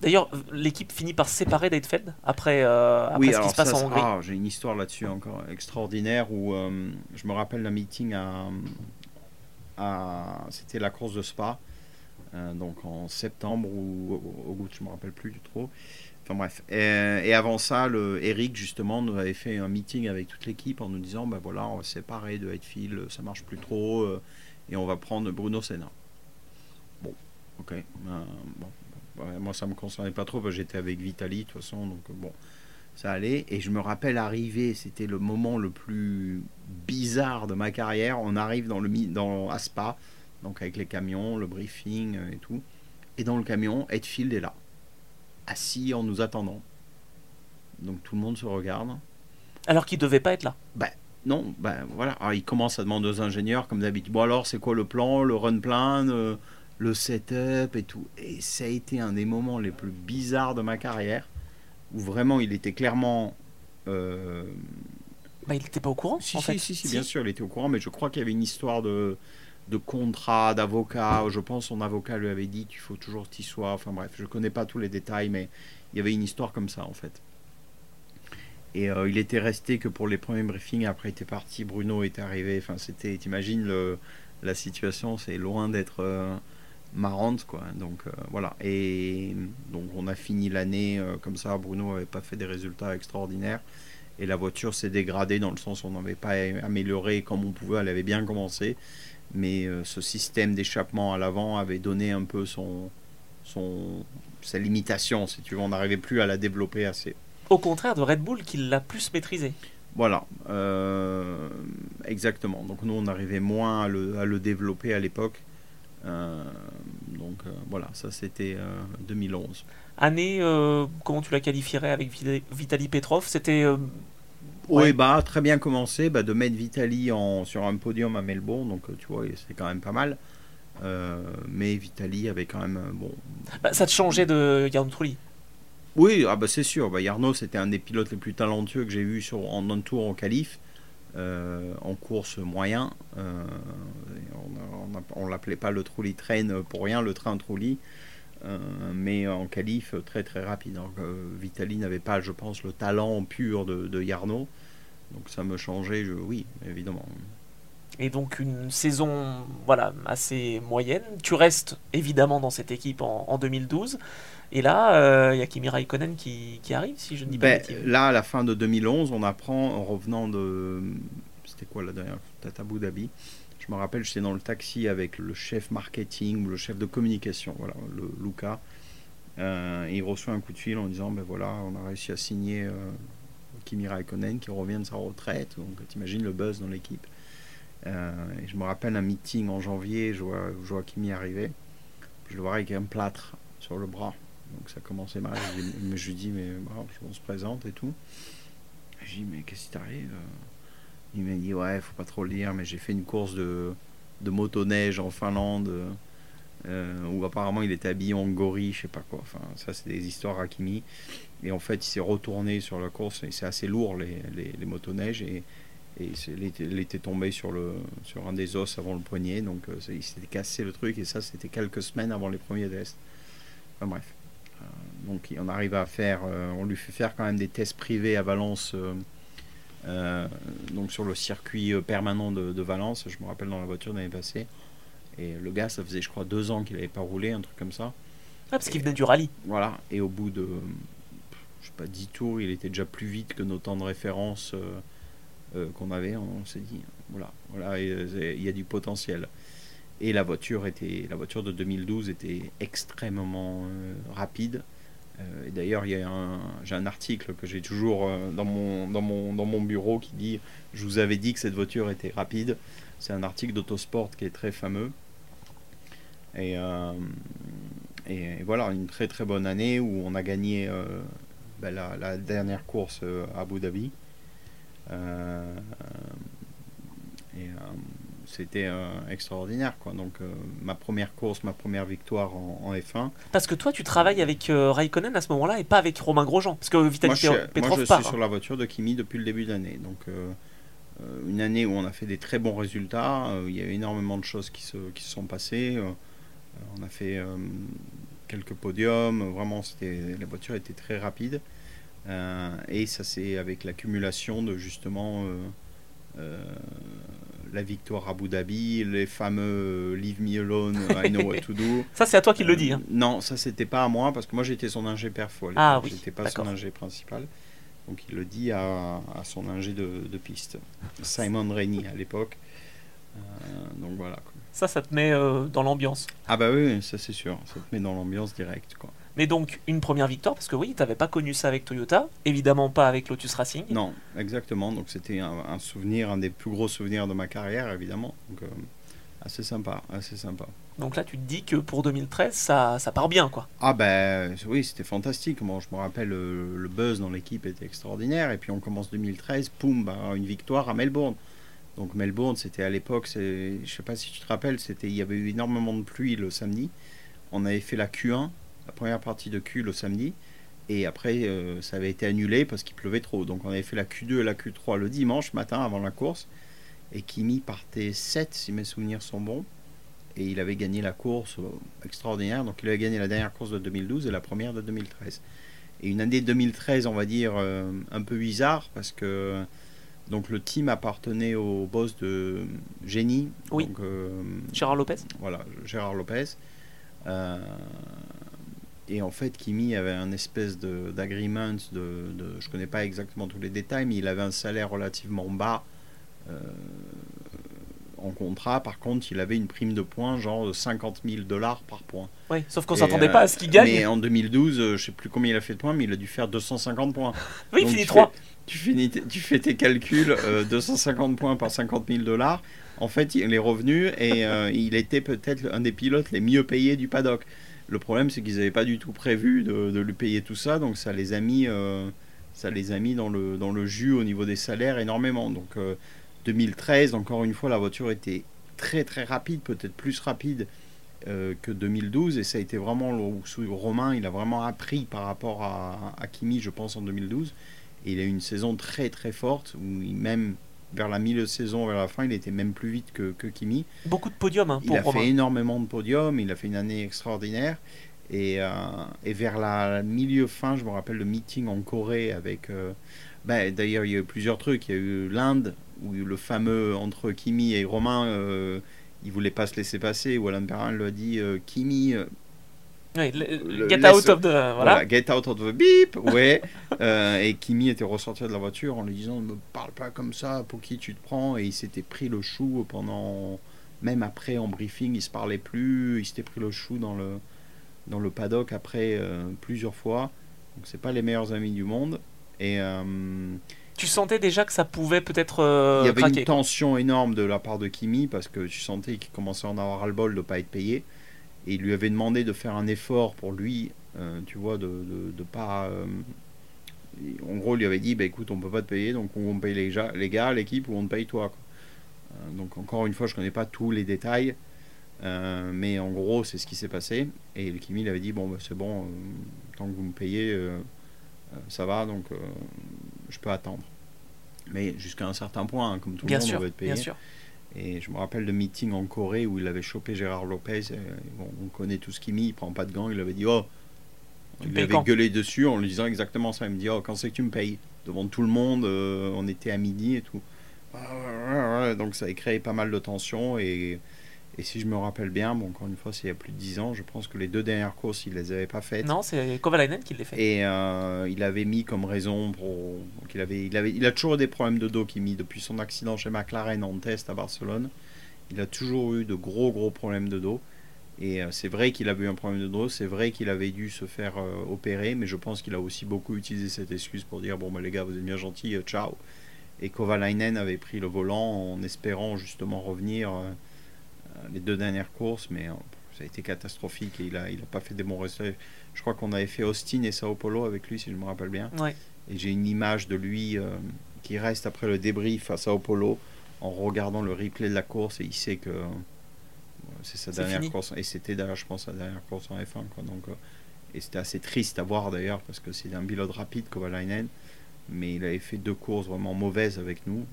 D'ailleurs, l'équipe finit par se séparer d'Eidfeld après, euh, après ce qui se passe en Hongrie. Ah, j'ai une histoire là-dessus encore extraordinaire où euh, je me rappelle d'un meeting à, à c'était la course de Spa, donc en septembre ou au août, je me rappelle plus du trop. Enfin bref. Et, avant ça, le Eric justement nous avait fait un meeting avec toute l'équipe en nous disant, ben voilà, on va se séparer de Heidfield, ça marche plus trop, et on va prendre Bruno Senna. Ok. Euh, bon, moi, ça me concernait pas trop, parce que j'étais avec Vitali, de toute façon, donc bon, ça allait. Et je me rappelle arriver, c'était le moment le plus bizarre de ma carrière. On arrive dans le dans Aspa, donc avec les camions, le briefing euh, et tout. Et dans le camion, Edfield est là, assis en nous attendant. Donc tout le monde se regarde. Alors qu'il devait pas être là. Ben non, ben voilà. Alors, il commence à demander aux ingénieurs, comme d'habitude. Bon alors, c'est quoi le plan, le run plan euh, le setup et tout. Et ça a été un des moments les plus bizarres de ma carrière, où vraiment il était clairement... Euh... Bah, il n'était pas au courant si, en si, fait. si, si, bien sûr, il était au courant, mais je crois qu'il y avait une histoire de, de contrat, d'avocat. Je pense son avocat lui avait dit qu'il faut toujours t'y sois. Enfin bref, je connais pas tous les détails, mais il y avait une histoire comme ça en fait. Et euh, il était resté que pour les premiers briefings. Après, il était parti. Bruno était arrivé. Enfin, c'était. T'imagines la situation, c'est loin d'être. Euh, marrante quoi. Donc euh, voilà. Et donc on a fini l'année euh, comme ça. Bruno avait pas fait des résultats extraordinaires. Et la voiture s'est dégradée dans le sens où on n'avait pas amélioré comme on pouvait. Elle avait bien commencé. Mais euh, ce système d'échappement à l'avant avait donné un peu son son sa limitation si tu veux. On n'arrivait plus à la développer assez. Au contraire de Red Bull qui l'a plus maîtrisé voilà, exactement. Donc nous, on arrivait moins à le, à le développer à l'époque. Euh, donc Donc voilà, ça c'était 2011. Année, comment tu la qualifierais avec Vitali Petrov? C'était oui, bah, très bien commencé. Bah, de mettre Vitali en, sur un podium à Melbourne, donc tu vois, c'est quand même pas mal. mais Vitali avait quand même. bon. Bah, ça te changeait de Jarno Trulli? Oui, ah bah, c'est sûr. Bah, Jarno, c'était un des pilotes les plus talentueux que j'ai vu sur, en non-tour en qualif. En course moyen. on ne l'appelait pas le Trulli Train pour rien, le train Trulli. Euh, mais en qualif très très rapide. Euh, Vitali n'avait pas, je pense, le talent pur de, Yarno. Donc ça me changeait, oui, évidemment. Et donc une saison voilà assez moyenne. Tu restes évidemment dans cette équipe en, 2012. Et là, euh, il y a Kimi Raikkonen qui, qui, arrive, si je ne dis pas ben, Là, à la fin de 2011, on apprend en revenant de... C'était quoi la dernière Peut-être Abu Dhabi. Je me rappelle, j'étais dans le taxi avec le chef marketing, le chef de communication, voilà, le Luca. Euh, et il reçoit un coup de fil en disant ben voilà, on a réussi à signer euh, Kimi Raikkonen qui revient de sa retraite. Donc t'imagines le buzz dans l'équipe. Euh, et je me rappelle un meeting en janvier, je vois, je vois Kimi arriver. je le vois avec un plâtre sur le bras. Donc ça commençait mal. Je, lui dis mais on se présente et tout. Je dis mais qu'est-ce qui t'arrive il m'a dit ouais, faut pas trop le dire, mais j'ai fait une course de, de motoneige en Finlande euh, où apparemment il était habillé en gorille, je sais pas quoi. Enfin, ça c'est des histoires à Kimi. Et en fait, il s'est retourné sur la course et c'est assez lourd les, les, motoneiges et, et il était tombé sur, le, sur un des os avant le poignet, donc euh, il s'était cassé le truc et ça c'était quelques semaines avant les premiers tests. Enfin bref. Euh, donc on arrive à faire, on lui fait faire quand même des tests privés à Valence euh, donc sur le circuit euh, permanent de, Valence, je me rappelle dans la voiture l'année passée. Et le gars, ça faisait je crois deux ans qu'il n'avait pas roulé, un truc comme ça. Ah, parce qu'il venait du rallye. Voilà, et au bout de, je sais pas, 10 tours, il était déjà plus vite que nos temps de référence euh, qu'on avait. On, s'est dit, voilà, voilà il y a du potentiel. Et la voiture, était, la voiture de 2012 était extrêmement rapide. Euh, et d'ailleurs, j'ai un article que j'ai toujours euh, dans, mon, dans, mon, dans mon bureau qui dit Je vous avais dit que cette voiture était rapide. C'est un article d'Autosport qui est très fameux. Et, euh, et, voilà, une très très bonne année où on a gagné ben, la, la, dernière course à Abu Dhabi. et c'était euh, extraordinaire. Quoi. Donc, euh, ma première course, ma première victoire en, F1. Parce que toi, tu travailles avec euh, Raikkonen à ce moment-là et pas avec Romain Grosjean. Parce que Vitaly Petrov moi, je suis sur la voiture de Kimi depuis le début de l'année. Donc, une année où on a fait des très bons résultats. il y a eu énormément de choses qui se, qui se sont passées. on a fait quelques podiums. Vraiment, c'était, la voiture était très rapide. et ça, c'est avec l'accumulation de justement la victoire à Abu Dhabi, les fameux Leave Me Alone, I Know What to Do. ça, c'est à toi qui le dis. Hein. Euh, non, ça, c'était pas à moi parce que moi, j'étais son ingé perfo. Ah oui. J'étais pas son ingé principal. Donc, il le dit à, son ingé de, piste, Simon Rainey à l'époque. Euh, donc voilà. Ça, ça te met euh, dans l'ambiance. Ah bah oui, ça c'est sûr. Ça te met dans l'ambiance directe. Quoi. Mais donc, une première victoire, parce que oui, tu n'avais pas connu ça avec Toyota, évidemment pas avec Lotus Racing. Non, exactement. Donc, c'était un, souvenir, un des plus gros souvenirs de ma carrière, évidemment. Donc, euh, assez sympa, assez sympa. Donc là, tu te dis que pour 2013, ça, ça part bien, quoi. Ah ben oui, c'était fantastique. Moi, je me rappelle, le, buzz dans l'équipe était extraordinaire. Et puis on commence 2013, poum, bah, une victoire à Melbourne. Donc Melbourne, c'était à l'époque, je sais pas si tu te rappelles, c'était, il y avait eu énormément de pluie le samedi. On avait fait la Q1 la première partie de Q le samedi. Et après, euh, ça avait été annulé parce qu'il pleuvait trop. Donc on avait fait la Q2 et la Q3 le dimanche matin avant la course. Et Kimi partait 7, si mes souvenirs sont bons. Et il avait gagné la course euh, extraordinaire. Donc il avait gagné la dernière course de 2012 et la première de 2013. Et une année 2013, on va dire, euh, un peu bizarre parce que donc le team appartenait au boss de Génie. Oui. Gérard Lopez. Voilà, Gérard Lopez. Et en fait, Kimi avait un espèce d'agreement, de, de, je connais pas exactement tous les détails, mais il avait un salaire relativement bas euh, en contrat. Par contre, il avait une prime de points, genre de 50 000 dollars par point. Oui, sauf qu'on s'attendait pas à ce qu'il gagne. Mais en 2012, euh, je sais plus combien il a fait de points, mais il a dû faire 250 points. oui, il finit 3. tu, finis, tu fais tes calculs, 250 points par 50 000 dollars. En fait, il est revenu et il était peut-être un des pilotes les mieux payés du paddock. Le problème, c'est qu'ils n'avaient pas du tout prévu de, lui payer tout ça, donc ça les a mis, ça les a mis dans, le, dans le jus au niveau des salaires énormément. Donc 2013, encore une fois, la voiture était très très rapide, peut-être plus rapide euh, que 2012, et ça a été vraiment où Romain, il a vraiment appris par rapport à, Kimi, je pense, en 2012. Et il a eu une saison très très forte, où même vers la milieu de saison, vers la fin, il était même plus vite que, que Kimi. Beaucoup de podiums hein, pour Il a fait énormément de podiums, il a fait une année extraordinaire. Et, euh, et vers la milieu fin, je me rappelle le meeting en Corée avec... Euh, ben, D'ailleurs, il y a eu plusieurs trucs. Il y a eu l'Inde, où le fameux entre Kimi et Romain, euh, il voulait pas se laisser passer, où Alain Perrin lui a dit euh, Euh, get out of the voilà. get out of the beep ouais. Et Kimi était ressorti de la voiture en lui disant ne me parle pas comme ça pour qui tu te prends? Et il s'était pris le chou pendant même après en briefing il se parlait plus il s'était pris le chou dans le dans le paddock après plusieurs fois. Donc c'est pas les meilleurs amis du monde. Et tu sentais déjà que ça pouvait peut-être euh, Il y avait une tension énorme de la part de Kimi parce que tu sentais qu'il commençait à en avoir ras le bol de ne pas être payé. Et il lui avait demandé de faire un effort pour lui, euh, tu vois, de ne pas. Euh, en gros, il lui avait dit bah, écoute, on peut pas te payer, donc on paye les, les gars, l'équipe, ou on te paye toi. donc, encore une fois, je connais pas tous les détails. mais en gros, c'est ce qui s'est passé. Et le Kimi il avait dit bon, bah, c'est bon, tant que vous me payez, ça va, donc je peux attendre. Mais jusqu'à un certain point, hein, comme tout le monde, on veut être payé. Bien sûr. Et je me rappelle de meeting en Corée où il avait chopé Gérard Lopez. on connaît tout ce qu'il mit, il prend pas de gants. Il avait dit Oh, il avait gueulé dessus en lui disant exactement ça. Il me dit Oh, quand c'est que tu me payes? Devant tout le monde, euh, on était à midi et tout. Donc ça a créé pas mal de tensions et et si je me rappelle bien, bon, encore une fois, c'est il y a plus de 10 ans, je pense que les deux dernières courses, il les avait pas faites. Non, c'est Kovalainen qui les fait. Et euh, il avait mis comme raison pour. il, avait, il, avait, il a toujours eu des problèmes de dos, Kimi, depuis son accident chez McLaren en test à Barcelone. Il a toujours eu de gros, gros problèmes de dos. Et euh, c'est vrai qu'il avait eu un problème de dos, c'est vrai qu'il avait dû se faire euh, opérer, mais je pense qu'il a aussi beaucoup utilisé cette excuse pour dire Bon, bah, les gars, vous êtes bien gentils, ciao. Et Kovalainen avait pris le volant en espérant justement revenir les deux dernières courses, mais euh, ça a été catastrophique et il n'a il a pas fait des bons résultats. Je crois qu'on avait fait Austin et Sao Paulo avec lui, si je me rappelle bien. Et j'ai une image de lui euh, qui reste après le débrief à Sao Paulo en regardant le replay de la course et il sait que c'est sa dernière course. Et c'était d'ailleurs, je pense, sa dernière course en F1. Quoi. Donc, et c'était assez triste à voir d'ailleurs parce que c'est un pilote rapide, Kovalainen. Mais il avait fait deux courses vraiment mauvaises avec nous.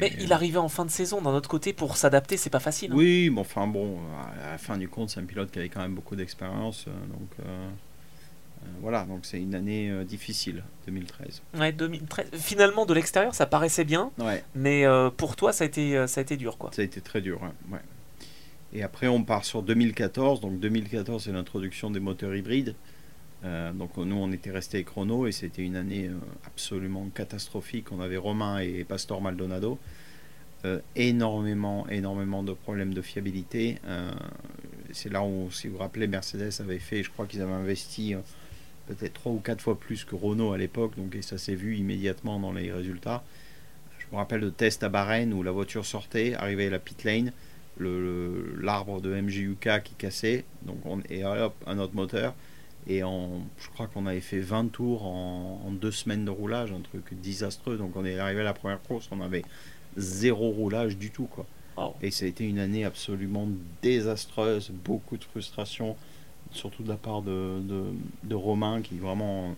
Mais il arrivait en fin de saison d'un autre côté pour s'adapter, c'est pas facile. Hein. Oui, mais enfin bon, à la fin du compte, c'est un pilote qui avait quand même beaucoup d'expérience. Euh, donc euh, euh, voilà, donc c'est une année difficile, 2013. Ouais, 2013. Finalement, de l'extérieur, ça paraissait bien. Ouais. Mais pour toi, ça a, été, ça a été dur, quoi. Ça a été très dur, ouais. Et après, on part sur 2014. Donc 2014, c'est l'introduction des moteurs hybrides. Euh, donc nous, on était resté chrono et c'était une année euh, absolument catastrophique. On avait Romain et Pastor Maldonado. Euh, énormément, énormément de problèmes de fiabilité. c'est là où, si vous vous rappelez, Mercedes avait fait, je crois qu'ils avaient investi peut-être trois ou quatre fois plus que Renault à l'époque, donc et ça s'est vu immédiatement dans les résultats. Je me rappelle de tests à Bahreïn où la voiture sortait, arrivait à la pit lane, l'arbre de MJUK qui cassait, donc on, et hop, un autre moteur. Et je crois qu'on avait fait 20 tours en, deux semaines de roulage, un truc désastreux. Donc on est arrivé à la première course, on avait zéro roulage du tout. quoi. Et ça a été une année absolument désastreuse, beaucoup de frustration, surtout de la part de, de, Romain qui vraiment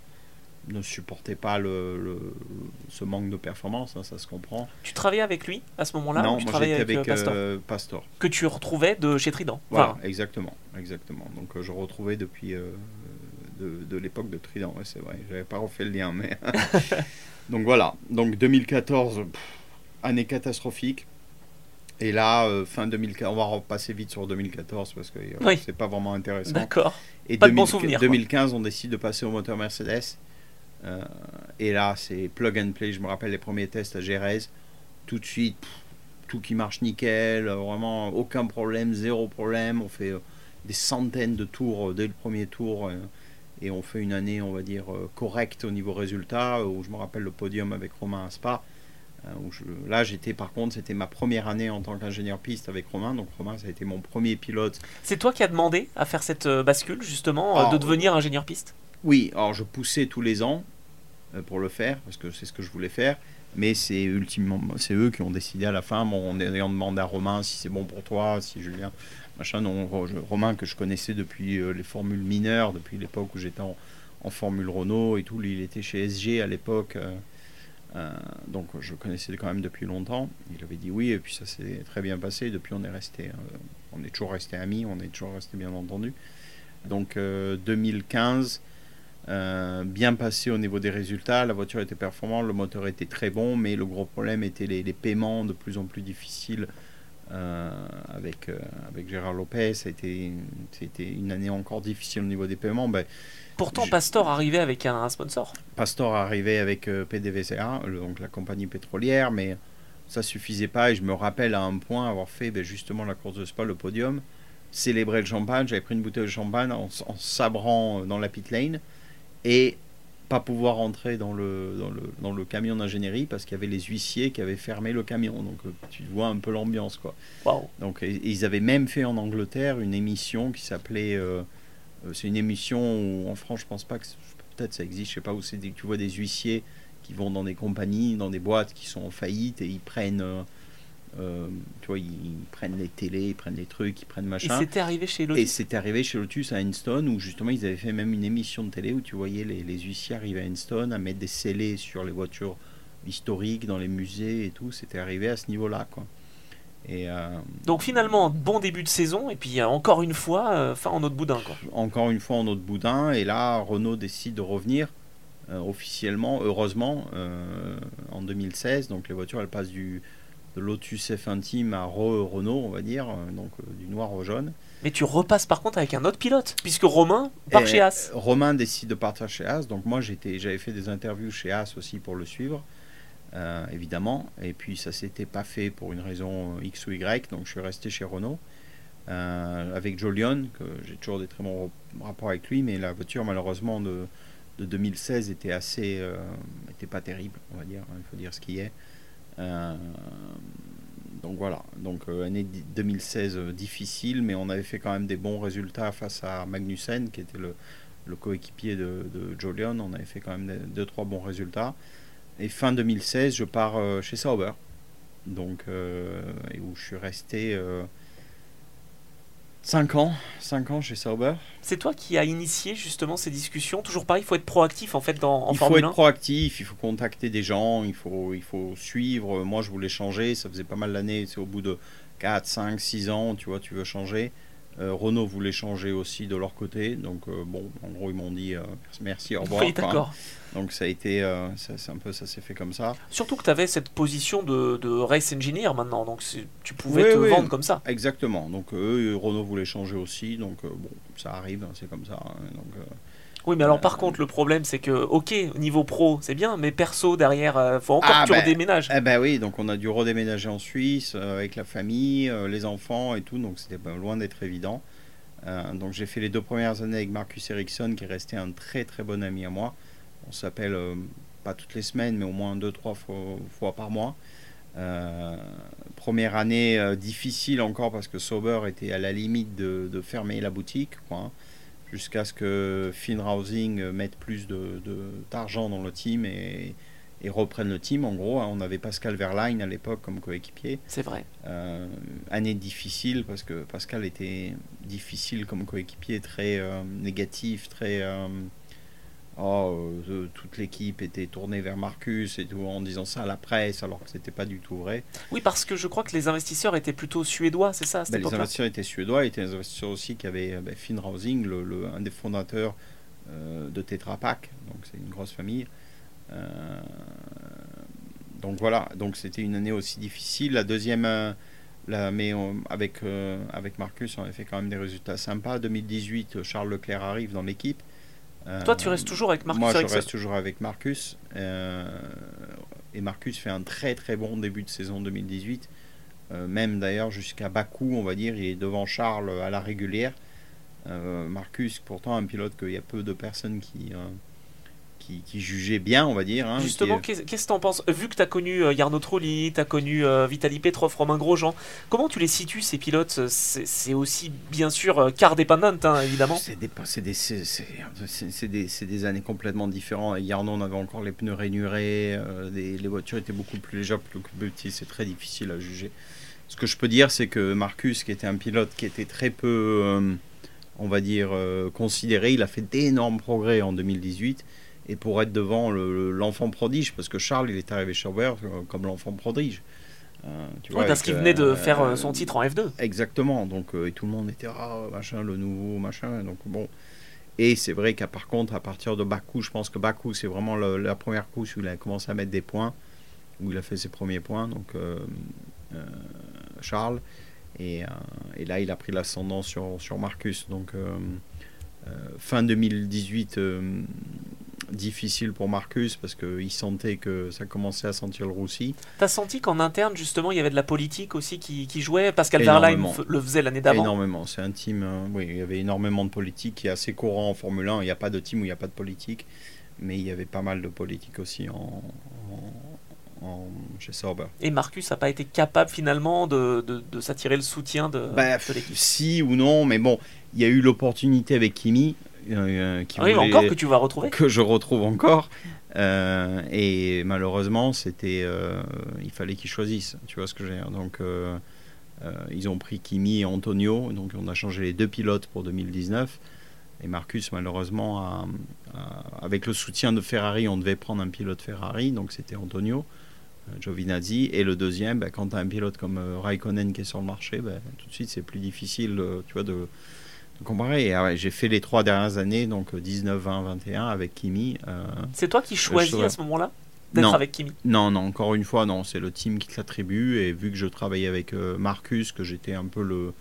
ne supportait pas le, ce manque de performance, hein, ça se comprend. Tu travaillais avec lui à ce moment-là Non, moi j'étais avec, euh, euh, Pastor. Que tu retrouvais de chez Trident. Voilà, exactement, exactement. Donc euh, je retrouvais depuis de, l'époque de Trident, c'est vrai, j'avais pas refait le lien, mais. Donc voilà, donc 2014, année catastrophique. Et là, euh, fin 2014, on va repasser vite sur 2014 parce que euh, c'est pas vraiment intéressant. D'accord. Et pas 2015, on décide de passer au moteur Mercedes. Euh, et là, c'est plug and play. Je me rappelle les premiers tests à Jerez. Tout de suite, tout qui marche nickel, vraiment aucun problème, zéro problème. On fait des centaines de tours dès le premier tour et on fait une année, on va dire, correcte au niveau résultat, où je me rappelle le podium avec Romain à Spa. Où là, j'étais par contre, c'était ma première année en tant qu'ingénieur piste avec Romain. Donc Romain, ça a été mon premier pilote. C'est toi qui as demandé à faire cette bascule, justement, de devenir ingénieur piste? Oui, alors je poussais tous les ans pour le faire, parce que c'est ce que je voulais faire mais c'est ultimement c'est eux qui ont décidé à la fin bon, on ayant demandé à Romain si c'est bon pour toi si Julien machin non Romain que je connaissais depuis euh, les formules mineures depuis l'époque où j'étais en, en, formule Renault et tout il était chez SG à l'époque euh, euh, donc je connaissais quand même depuis longtemps. Il avait dit oui et puis ça s'est très bien passé depuis on est resté on est toujours resté amis on est toujours resté bien entendu. Donc 2015 euh, bien passé au niveau des résultats, la voiture était performante, le moteur était très bon, mais le gros problème était les, paiements de plus en plus difficiles euh, avec, euh, avec Gérard Lopez. C'était une année encore difficile au niveau des paiements. Ben, Pourtant, Pastor arrivait avec un, sponsor. Pastor arrivait avec PDVSA, donc la compagnie pétrolière, mais ça suffisait pas. Et je me rappelle à un point avoir fait ben, justement la course de Spa, le podium, célébrer le champagne. J'avais pris une bouteille de champagne en, en sabrant dans la pit lane et pas pouvoir entrer dans le, dans le, dans le camion d'ingénierie parce qu'il y avait les huissiers qui avaient fermé le camion. Donc euh, tu vois un peu l'ambiance. quoi. Donc ils avaient même fait en Angleterre une émission qui s'appelait... Euh, euh, c'est une émission où en France je pense pas que... Peut-être ça existe, je sais pas où c'est. Tu vois des huissiers qui vont dans des compagnies, dans des boîtes qui sont en faillite et ils prennent... Euh, tu vois, ils, prennent les télés, ils prennent les trucs, ils prennent machin. Et c'était arrivé chez Lotus. Et c'était arrivé chez Lotus à Enstone où justement ils avaient fait même une émission de télé où tu voyais les, les huissiers arriver à Enstone à mettre des scellés sur les voitures historiques dans les musées et tout. C'était arrivé à ce niveau-là, quoi. Et euh, Donc finalement, bon début de saison, et puis euh, encore une fois, fin en autre boudin. Quoi. Encore une fois en autre boudin, et là, Renault décide de revenir officiellement, heureusement, en 2016. Donc les voitures, elles passent du, de Lotus F Intime à Renault, on va dire, euh, donc euh, du noir au jaune. Mais tu repasses par contre avec un autre pilote, puisque Romain part chez As. Romain décide de partir chez As, donc moi j'avais fait des interviews chez As aussi pour le suivre, euh, évidemment, et puis ça s'était pas fait pour une raison X ou Y, donc je suis resté chez Renault. avec Jolion, que j'ai toujours des très bons rapports avec lui, mais la voiture malheureusement de, de 2016 était assez, était pas terrible, on va dire, hein, il faut dire ce qui est. Euh, donc voilà, donc euh, année 2016 euh, difficile, mais on avait fait quand même des bons résultats face à Magnussen, qui était le, coéquipier de, de Jolion. On avait fait quand même 2-3 bons résultats. Et fin 2016, je pars chez Sauber, donc, où je suis resté 5 ans, 5 ans chez Sauber. C'est toi qui as initié justement ces discussions. Toujours pareil, il faut être proactif en fait dans, en Il faut être proactif, il faut contacter des gens, il faut, il faut suivre. Moi, je voulais changer, ça faisait pas mal d'années, c'est au bout de 4, 5, 6 ans, tu vois, tu veux changer. Euh, Renault voulait changer aussi de leur côté, donc euh, bon, en gros, ils m'ont dit euh, merci, au revoir. Oui, d'accord. Donc ça a été, c'est un peu, ça s'est fait comme ça. Surtout que tu avais cette position de, de, race engineer maintenant, donc tu pouvais te vendre comme ça. Exactement. Donc eux, Renault voulait changer aussi, donc bon, ça arrive, hein, c'est comme ça. Hein, donc oui, mais alors par contre, le problème, c'est que, ok, niveau pro, c'est bien, mais perso, derrière, il faut encore ah, que tu ben, redéménages. Eh ben oui, donc on a dû redéménager en Suisse avec la famille, les enfants et tout, donc c'était loin d'être évident. Euh, donc j'ai fait les deux premières années avec Marcus Ericsson, qui est resté un très très bon ami à moi. On s'appelle euh, pas toutes les semaines, mais au moins deux trois fois, par mois. Euh, première année difficile encore parce que Sauber était à la limite de, fermer la boutique, hein, jusqu'à ce que Finrausing mette plus d'argent de, dans le team et, et reprennent le team. En gros, hein. on avait Pascal Verlaine à l'époque comme coéquipier. C'est vrai. Euh, année difficile parce que Pascal était difficile comme coéquipier, très euh, négatif, très. Euh, oh, toute l'équipe était tournée vers Marcus et tout en disant ça à la presse alors que c'était pas du tout vrai. Oui, parce que je crois que les investisseurs étaient plutôt suédois, c'est ça ben, Les investisseurs étaient suédois, étaient des investisseurs aussi qui avaient ben, Finn Rausing, le, un des fondateurs de Tetra Pak, donc c'est une grosse famille. Euh, donc voilà, donc c'était une année aussi difficile. La deuxième, euh, la, mais avec, euh, avec Marcus, on a fait quand même des résultats sympas. 2018, Charles Leclerc arrive dans l'équipe. Toi, tu restes toujours avec Marcus Moi, je reste toujours avec Marcus. et Marcus fait un très très bon début de saison 2018. même d'ailleurs jusqu'à Bakou, on va dire, il est devant Charles à la régulière. Marcus, pourtant un pilote qu'il y a peu de personnes qui, qui, jugeait bien, on va dire. Hein, Justement, qu'est-ce que tu en penses Vu que tu as connu euh, Yarno Trolli, tu as connu euh, Vitaly Petrov, Romain Grosjean, comment tu les situes ces pilotes? C'est aussi bien sûr euh, car dépendant, hein, évidemment. C'est des, des, années complètement différentes. Yarno, on avait encore les pneus rainurés, les voitures étaient beaucoup plus légères, plus petites, c'est très difficile à juger. Ce que je peux dire, c'est que Marcus, qui était un pilote qui était très peu, on va dire, considéré, il a fait d'énormes progrès en 2018 et pour être devant l'enfant prodige, parce que Charles, il est arrivé chez Uber euh, comme l'enfant prodige. Euh, tu vois, parce qu'il venait de faire euh, son titre en F2. Exactement, donc et tout le monde était ah, machin, le nouveau machin, donc bon. Et c'est vrai qu'à par contre, à partir de Bakou, je pense que Bakou, c'est vraiment la première couche où il a commencé à mettre des points, où il a fait ses premiers points, donc Charles. Et, et, là, il a pris l'ascendant sur, sur Marcus. Donc, fin 2018, difficile pour Marcus parce qu'il sentait que ça commençait à sentir le roussi. T'as senti qu'en interne, justement, il y avait de la politique aussi qui, qui jouait? Pascal Verlaine le faisait l'année d'avant Énormément. C'est un team, euh, oui, il y avait énormément de politique qui est assez courant en Formule 1. Il n'y a pas de team où il n'y a pas de politique, mais il y avait pas mal de politique aussi en, chez Sauber. Et Marcus n'a pas été capable finalement de, de, s'attirer le soutien de, bah, de l'équipe? Si ou non, mais bon, il y a eu l'opportunité avec Kimi. Euh, qui oui, encore que tu vas retrouver. Que je retrouve encore. Euh, et malheureusement, c'était, euh, il fallait qu'ils choisissent. Tu vois ce que j'ai Donc, ils ont pris Kimi et Antonio. Donc, on a changé les deux pilotes pour 2019. Et Marcus, malheureusement, avec le soutien de Ferrari, on devait prendre un pilote Ferrari. Donc, c'était Antonio. Giovinazzi et le deuxième, ben, quand tu as un pilote comme Raikkonen qui est sur le marché, ben, tout de suite c'est plus difficile tu vois, de, comparé. Ah j'ai fait les trois dernières années, donc 19, 20, 21 avec Kimi. Euh, c'est toi qui choisis à ce moment-là d'être avec Kimi? Non, non, encore une fois, non. C'est le team qui te l'attribue. Et vu que je travaillais avec euh, Marcus, que j'étais un peu le,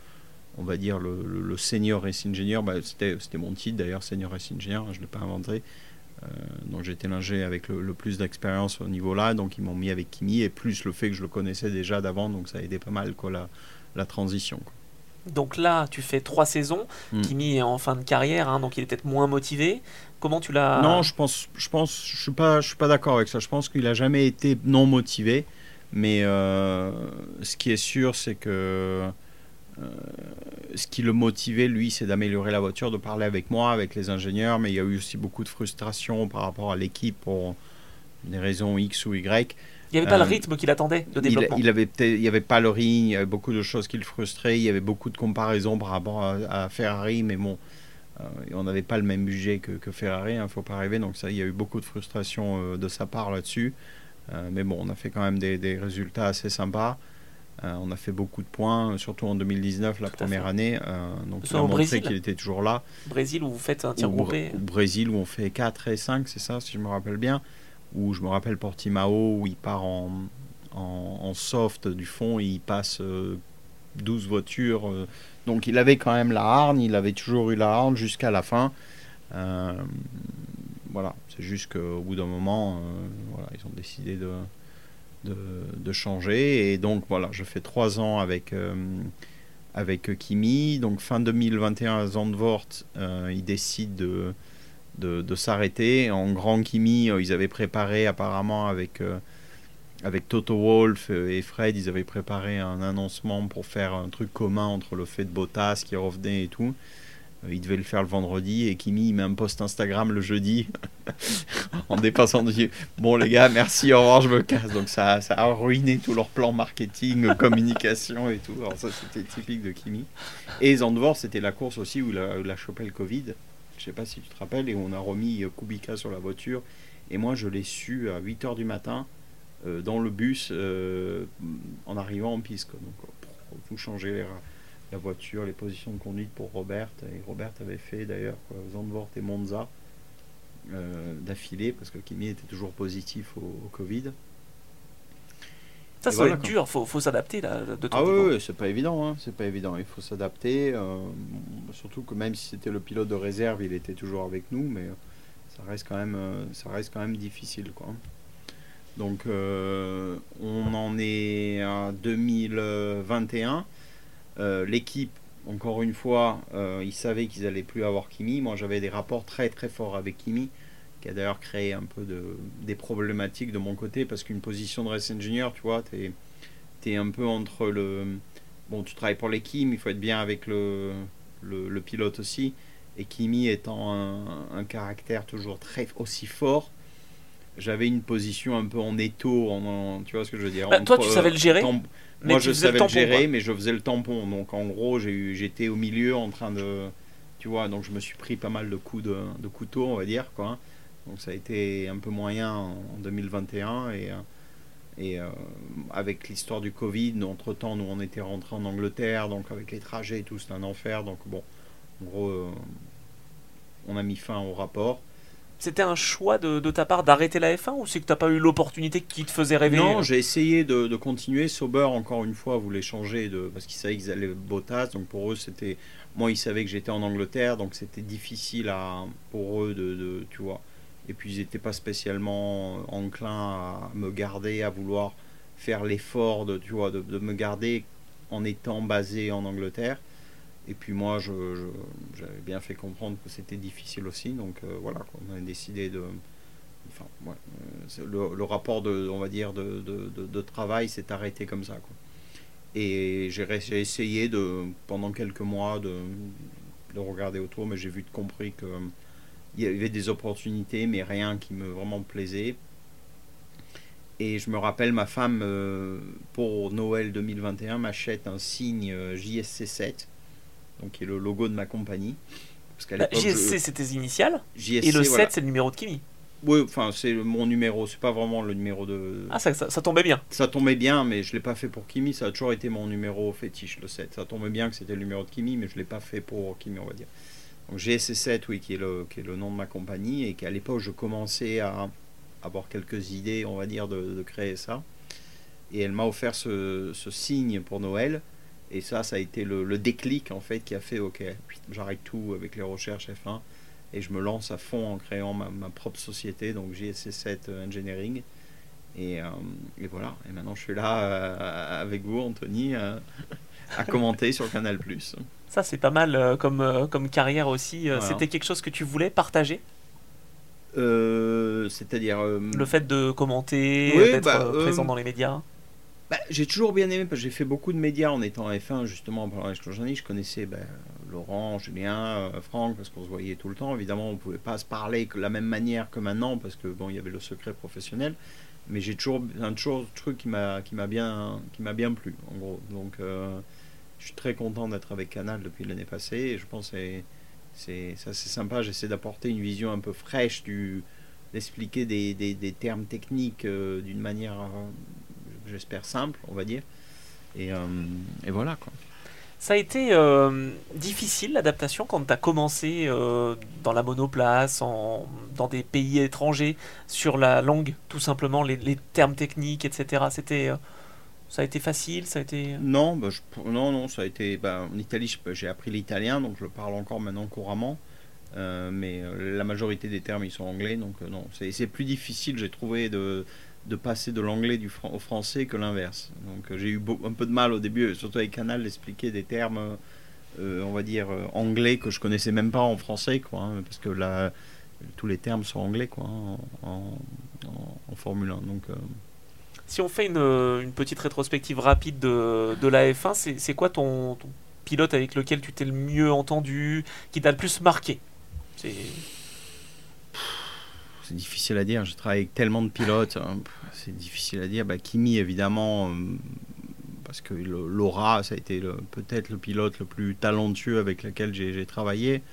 on va dire, le, le, senior race engineer, bah, c'était mon titre d'ailleurs, senior race engineer, je ne l'ai pas inventé. Euh, donc j'étais l'ingé avec le, plus d'expérience au niveau là, donc ils m'ont mis avec Kimi, et plus le fait que je le connaissais déjà d'avant, donc ça a aidé pas mal quoi, la, la transition. Donc là, tu fais trois saisons. Hmm. Kimi est en fin de carrière, hein, donc il est peut-être moins motivé. Comment tu l'as Non, je pense, je pense, je suis pas, je suis pas d'accord avec ça. Je pense qu'il a jamais été non motivé. Mais euh, ce qui est sûr, c'est que euh, ce qui le motivait, lui, c'est d'améliorer la voiture, de parler avec moi, avec les ingénieurs. Mais il y a eu aussi beaucoup de frustration par rapport à l'équipe pour des raisons X ou Y. Il n'y avait pas le euh, rythme qu'il attendait de développement. Il, avait il n'y avait pas le rythme, il y avait beaucoup de choses qui le frustraient, il y avait beaucoup de comparaisons par rapport à, Ferrari, mais bon, euh, on n'avait pas le même budget que, Ferrari, il hein, ne faut pas rêver, donc ça, il y a eu beaucoup de frustration euh, de sa part là-dessus. mais bon, on a fait quand même des, résultats assez sympas. on a fait beaucoup de points, surtout en 2019, la première année. donc, il a montré qu'il était toujours là. Brésil, où vous faites un tir groupé Brésil, où on fait 4 et 5, c'est ça, si je me rappelle bien où je me rappelle Portimao, où il part en, en, soft du fond et il passe 12 euh, voitures. Euh. donc il avait quand même la hargne, il avait toujours eu la hargne jusqu'à la fin. Euh, voilà, c'est juste qu'au bout d'un moment, ils ont décidé de, de, changer. Et donc voilà, je fais trois ans avec, avec Kimi. Donc fin 2021 à Zandvoort, il décide de de, s'arrêter. En Grand Kimi, euh, ils avaient préparé apparemment avec, euh, avec Toto Wolf et Fred, ils avaient préparé un annoncement pour faire un truc commun entre le fait de Bottas qui revenait et tout. Euh, ils devaient le faire le vendredi et Kimi il met un post Instagram le jeudi en dépassant de bon les gars merci au revoir je me casse donc ça, ça a ruiné tout leur plan marketing communication et tout alors ça c'était typique de Kimi et Zandvoort c'était la course aussi où il a, où il a chopé le Covid je sais pas si tu te rappelles, et on a remis euh, Kubica sur la voiture. Et moi, je l'ai su à 8 h du matin euh, dans le bus euh, en arrivant en piste. Donc, pour tout changer la voiture, les positions de conduite pour Robert. Et Robert avait fait d'ailleurs Zandvoort et Monza d'affilée parce que Kimi était toujours positif au Covid. Ça, ça va être dur, faut, faut s'adapter là. De ah oui, c'est pas évident, hein. c'est pas évident. Il faut s'adapter, euh, surtout que même si c'était le pilote de réserve, il était toujours avec nous, mais euh, ça reste quand même, euh, ça reste quand même difficile, quoi. Donc, on en est à 2021. L'équipe encore une fois, ils savaient qu'ils allaient plus avoir Kimi. Moi, j'avais des rapports très très forts avec Kimi, qui a d'ailleurs créé un peu de, des problématiques de mon côté, parce qu'une position de race engineer, tu vois, tu es, un peu entre le... Bon, tu travailles pour l'équipe, il faut être bien avec le, le, pilote aussi. Et Kimi étant un, caractère toujours très aussi fort, j'avais une position un peu en étau, en, tu vois ce que je veux dire. Bah, toi, tu savais le gérer moi, je savais le, gérer, mais je faisais le tampon. Donc, en gros, j'étais au milieu en train de. Tu vois, donc je me suis pris pas mal de coups de, de couteau, on va dire. Quoi. Donc, ça a été un peu moyen en, 2021. Et, et euh, avec l'histoire du Covid, entre temps, nous, on était rentrés en Angleterre. Donc, avec les trajets et tout, c'était un enfer. Donc, bon, en gros, euh, on a mis fin au rapport. C'était un choix de, ta part d'arrêter la F1 ou c'est que tu n'as pas eu l'opportunité qui te faisait rêver? Non, j'ai essayé de, continuer. Sauber, encore une fois, voulait changer de, parce qu'ils savaient qu'ils allaient Bottas. Donc pour eux, c'était. Moi, ils savaient que j'étais en Angleterre, donc c'était difficile à, pour eux de, Tu vois. Et puis ils n'étaient pas spécialement enclins à me garder, à vouloir faire l'effort de, tu vois, de, me garder en étant basé en Angleterre. Et puis moi, j'avais bien fait comprendre que c'était difficile aussi. Donc euh, voilà, on a décidé de... Enfin, euh, le, rapport de, on va dire, de, travail s'est arrêté comme ça. Et j'ai essayé de, pendant quelques mois de, de regarder autour, mais j'ai vu de compris que il y avait des opportunités, mais rien qui me vraiment plaisait. Et je me rappelle, ma femme, euh, pour Noël 2021, m'achète un signe JSC 7 donc qui est le logo de ma compagnie. Parce bah, JSC, c'est tes initiales Et le 7, c'est le numéro de Kimi Oui, enfin, c'est mon numéro, c'est pas vraiment le numéro de. Ah, ça, ça, tombait bien Ça tombait bien, mais je l'ai pas fait pour Kimi, ça a toujours été mon numéro fétiche, le 7. Ça tombait bien que c'était le numéro de Kimi, mais je l'ai pas fait pour Kimi, on va dire. Donc GSC 7, oui, qui est, le, nom de ma compagnie, et qu'à l'époque, je commençais à avoir quelques idées, on va dire, de, créer ça. Et elle m'a offert ce, signe pour Noël. Et ça, ça a été le, déclic en fait qui a fait ok, j'arrête tout avec les recherches F1 et je me lance à fond en créant ma, propre société, donc JSC7 euh, Engineering. Et, euh, et, voilà, et maintenant je suis là euh, avec vous, Anthony, à commenter sur Canal. Ça, c'est pas mal comme, comme carrière aussi. C'était quelque chose que tu voulais partager? C'est-à-dire. Le fait de commenter, d'être bah, présent dans les médias? bah, j'ai toujours bien aimé parce que j'ai fait beaucoup de médias en étant F1 justement pendant les Je connaissais bah, Laurent, Julien, euh, Franck parce qu'on se voyait tout le temps. Évidemment, on ne pouvait pas se parler de la même manière que maintenant parce que bon, il y avait le secret professionnel. Mais j'ai toujours un toujours truc qui m'a bien qui bien plu en gros. Donc euh, je suis très content d'être avec Canal depuis l'année passée je pense que c'est c'est sympa. J'essaie d'apporter une vision un peu fraîche d'expliquer des, termes techniques euh, d'une manière j'espère simple, on va dire. Et, euh, voilà quoi. Ça a été euh, difficile l'adaptation quand tu as commencé dans la monoplace, dans des pays étrangers, sur la langue, tout simplement, les termes techniques, etc. C'était, ça a été facile ça a été... Non, bah, non, non, ça a été. Bah, en Italie, j'ai appris l'italien, donc je le parle encore maintenant couramment. mais la majorité des termes, ils sont anglais, donc non. C'est plus difficile, j'ai trouvé, de, de passer de l'anglais au français que l'inverse. Donc euh, j'ai eu un peu de mal au début, surtout avec Canal, d'expliquer des termes, euh, on va dire, euh, anglais que je connaissais même pas en français, quoi, hein, parce que là, tous les termes sont anglais, quoi, hein, en, Formule 1. Donc, Si on fait une, petite rétrospective rapide de, de la F1, c'est quoi ton, pilote avec lequel tu t'es le mieux entendu, qui t'a le plus marqué? C'est difficile à dire. Je travaille avec tellement de pilotes. Hein. C'est difficile à dire. Bah, Kimi, évidemment, euh, parce que Laura, ça a été peut-être le pilote le plus talentueux avec lequel j'ai travaillé.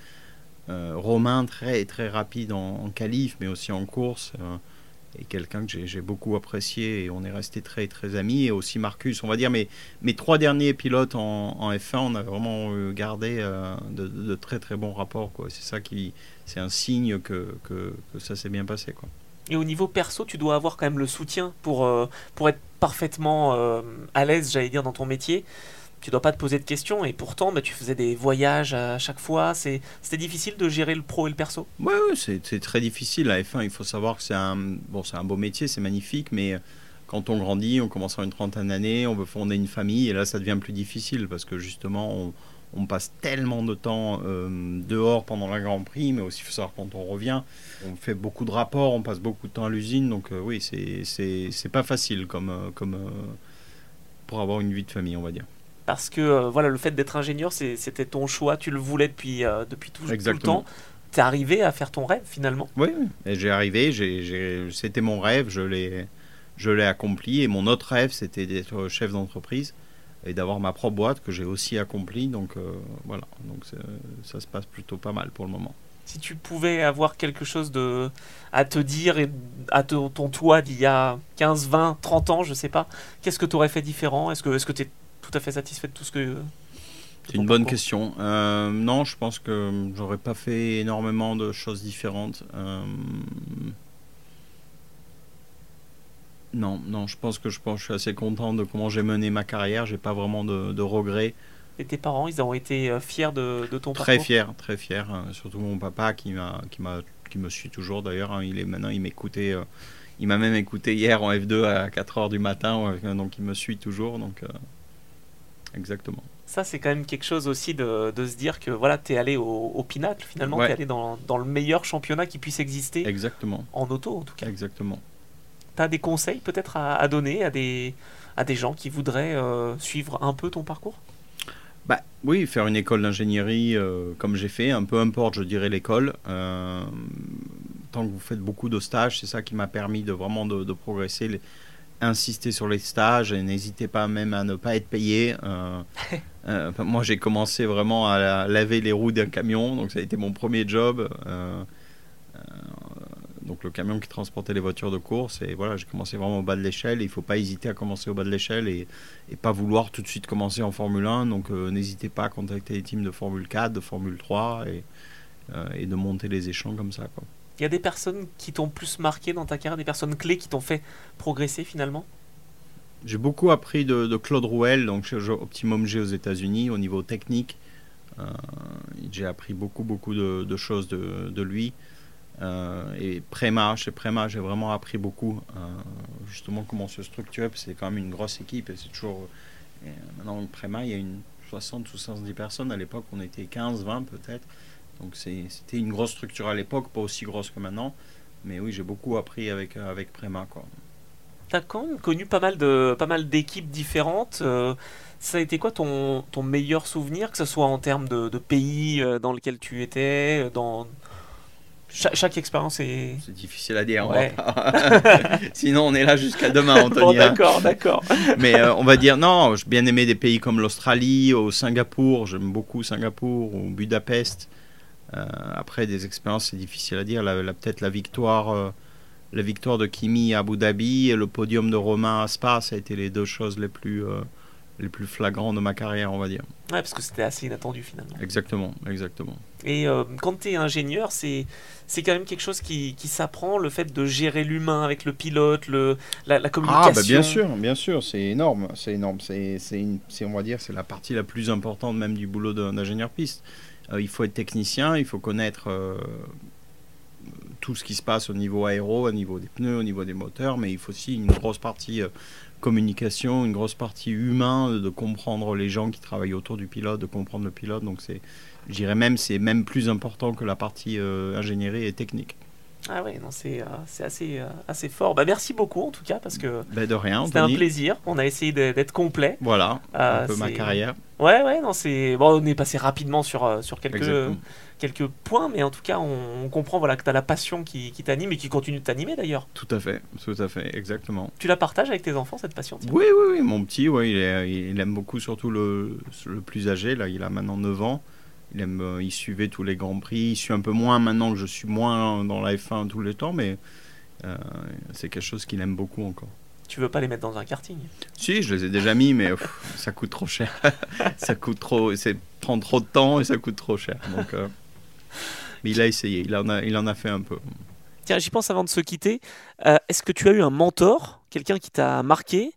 Euh, Romain, très, très rapide en, en qualif, mais aussi en course. Euh, et quelqu'un que j'ai beaucoup apprécié et on est resté très très amis et aussi Marcus on va dire mes, mes trois derniers pilotes en, en F1 on a vraiment gardé de, de, très très bons rapports c'est ça qui c'est un signe que, que, ça s'est bien passé. Quoi. Et au niveau perso, tu dois avoir quand même le soutien pour, euh, pour être parfaitement euh, à l'aise, j'allais dire, dans ton métier. Tu dois pas te poser de questions et pourtant bah, tu faisais des voyages à chaque fois. C'était difficile de gérer le pro et le perso? Oui, ouais, c'est très difficile. La F1, il faut savoir que c'est un, bon, un beau métier, c'est magnifique, mais quand on grandit, on commence à une trentaine d'années, on veut fonder une famille et là ça devient plus difficile parce que justement on, on passe tellement de temps euh, dehors pendant la Grand Prix, mais aussi il faut savoir quand on revient, on fait beaucoup de rapports, on passe beaucoup de temps à l'usine, donc euh, oui, c'est pas facile comme, euh, comme pour avoir une vie de famille, on va dire. Parce que voilà, le fait d'être ingénieur, c'était ton choix, tu le voulais depuis, depuis tout, tout, le temps. Tu es arrivé à faire ton rêve finalement Oui, j'ai arrivé, c'était mon rêve, je l'ai accompli, et mon autre rêve, c'était d'être chef d'entreprise et d'avoir ma propre boîte que j'ai aussi accomplie. Donc euh, voilà, donc ça se passe plutôt pas mal pour le moment. Si tu pouvais avoir quelque chose de, à te dire et à ton toi d'il y a 15, 20, 30 ans, je sais pas, qu'est-ce que tu aurais fait différent? Est-ce que tu tout à fait satisfait de tout ce que... C'est une bonne question. Euh, non, je pense que j'aurais pas fait énormément de choses différentes. Euh, non, non, je pense que je, pense, je suis assez content de comment j'ai mené ma carrière. J'ai pas vraiment de, regrets. Et tes parents, ils ont été euh, fiers de, ton parcours? Très fiers, très fiers. Surtout mon papa qui, m'a, qui, m'a, qui me suit toujours d'ailleurs. Hein. Il est maintenant, il m'écoutait. Euh, il m'a même écouté hier en F2 à 4h du matin. donc il me suit toujours. Donc euh, exactement. Ça, c'est quand même quelque chose aussi de, de se dire que voilà, tu es allé au, au pinacle finalement. Tu es allé dans, dans, le meilleur championnat qui puisse exister. Exactement. En auto en tout cas. Exactement tu as des conseils peut-être à, donner à des, à des gens qui voudraient euh, suivre un peu ton parcours? Bah, Oui, faire une école d'ingénierie euh, comme j'ai fait, un peu importe, je dirais l'école. Euh, tant que vous faites beaucoup de stages, c'est ça qui m'a permis de vraiment de, progresser. Insister sur les stages et n'hésitez pas même à ne pas être payé. moi, j'ai commencé vraiment à laver les roues d'un camion, donc ça a été mon premier job donc le camion qui transportait les voitures de course. Et voilà, j'ai commencé vraiment au bas de l'échelle. Il ne faut pas hésiter à commencer au bas de l'échelle et, et, pas vouloir tout de suite commencer en Formule 1. Donc euh, n'hésitez pas à contacter les teams de Formule 4, de Formule 3 et, euh, et de monter les échelons comme ça. Quoi. Il y a des personnes qui t'ont plus marqué dans ta carrière, des personnes clés qui t'ont fait progresser finalement? J'ai beaucoup appris de, Claude Rouel, donc chez Optimum G aux États-Unis, au niveau technique. Euh, j'ai appris beaucoup, beaucoup de, choses de, lui. Euh, et Préma, chez Préma, j'ai vraiment appris beaucoup, euh, justement, comment se structurer, parce que c'est quand même une grosse équipe, et c'est toujours... Maintenant, Préma, il y a une 60 ou 70 personnes, à l'époque, on était 15, 20 peut-être, donc c'était une grosse structure à l'époque, pas aussi grosse que maintenant, mais oui, j'ai beaucoup appris avec, avec Préma, quoi. T'as quand même connu pas mal de pas mal d'équipes différentes. Euh, ça a été quoi ton, ton meilleur souvenir, que ce soit en termes de, de pays dans lequel tu étais, dans, chaque, expérience est. C'est difficile à dire. Sinon, on est là jusqu'à demain, Anthony. Hein. d'accord, d'accord. Mais euh, on va dire non. J'ai bien aimé des pays comme l'Australie, au Singapour. J'aime beaucoup Singapour ou Budapest. Euh, après, des expériences, c'est difficile à dire. La, Peut-être la victoire, euh, la victoire de Kimi à Abu Dhabi et le podium de Romain à Spa, ça a été les deux choses les plus les plus flagrants de ma carrière, on va dire. Ouais, parce que c'était assez inattendu finalement. Exactement, exactement. Et euh, quand tu es ingénieur, c'est quand même quelque chose qui, qui s'apprend, le fait de gérer l'humain avec le pilote, le, la, communication. Ah, bah bien sûr, bien sûr, c'est énorme, c'est énorme. C'est, on va dire, c'est la partie la plus importante même du boulot d'un ingénieur piste. Euh, il faut être technicien, il faut connaître euh, tout ce qui se passe au niveau aéro, au niveau des pneus, au niveau des moteurs, mais il faut aussi une grosse partie communication, une grosse partie humain, de comprendre les gens qui travaillent autour du pilote, de comprendre le pilote. Donc c'est, je dirais même, c'est même plus important que la partie euh, ingénierie et technique. Ah oui, non, c'est, euh, c'est assez, euh, assez fort. Bah, merci beaucoup en tout cas parce que bah, de rien, c'était un plaisir. On a essayé d'être complet. Voilà, un peu ma carrière. Ouais, ouais, non, c'est bon, on est passé rapidement sur, sur quelques quelques points, mais en tout cas, on, comprend voilà, que tu as la passion qui, qui t'anime et qui continue de t'animer d'ailleurs. Tout à fait, tout à fait, exactement. Tu la partages avec tes enfants, cette passion Oui, oui, oui, mon petit, ouais, il, il, aime beaucoup, surtout le, le plus âgé, là, il a maintenant 9 ans. Il, aime, euh, il suivait tous les Grands Prix, il suit un peu moins maintenant que je suis moins dans la F1 tous les temps, mais euh, c'est quelque chose qu'il aime beaucoup encore. Tu veux pas les mettre dans un karting? Si, je les ai déjà mis, mais ça coûte trop cher. ça coûte trop, ça prend trop de temps et ça coûte trop cher. Donc, euh, mais il a essayé, il en a, il en a fait un peu. Tiens, j'y pense avant de se quitter. Euh, est-ce que tu as eu un mentor, quelqu'un qui t'a marqué?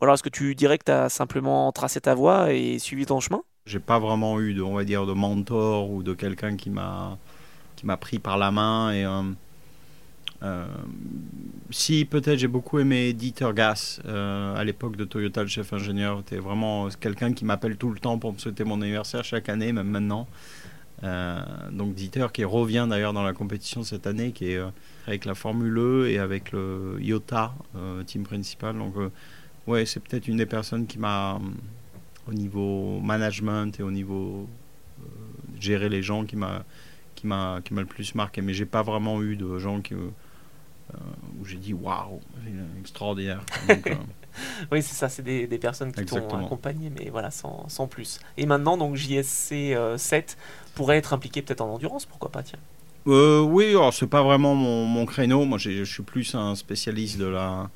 Ou alors est-ce que tu dirais que tu as simplement tracé ta voie et suivi ton chemin? J'ai pas vraiment eu de, on va dire, de mentor ou de quelqu'un qui m'a qui m'a pris par la main et euh, si peut-être j'ai beaucoup aimé Dieter Gass à l'époque de Toyota, le chef ingénieur. C'était vraiment quelqu'un qui m'appelle tout le temps pour me souhaiter mon anniversaire chaque année, même maintenant. donc Dieter qui revient d'ailleurs dans la compétition cette année, qui est avec la Formule E et avec le IOTA, team principal. Donc ouais, c'est peut-être une des personnes qui m'a au niveau management et au niveau euh, gérer les gens qui m'a qui m'a qui m'a le plus marqué. Mais j'ai pas vraiment eu de gens qui euh, où j'ai dit waouh extraordinaire. Euh, oui c'est ça c'est des, des, personnes qui t'ont accompagné mais voilà sans, sans, plus. Et maintenant donc JSC 7 pourrait être impliqué peut-être en endurance pourquoi pas tiens? Oui alors c'est pas vraiment mon, mon créneau. Moi je suis plus un spécialiste de la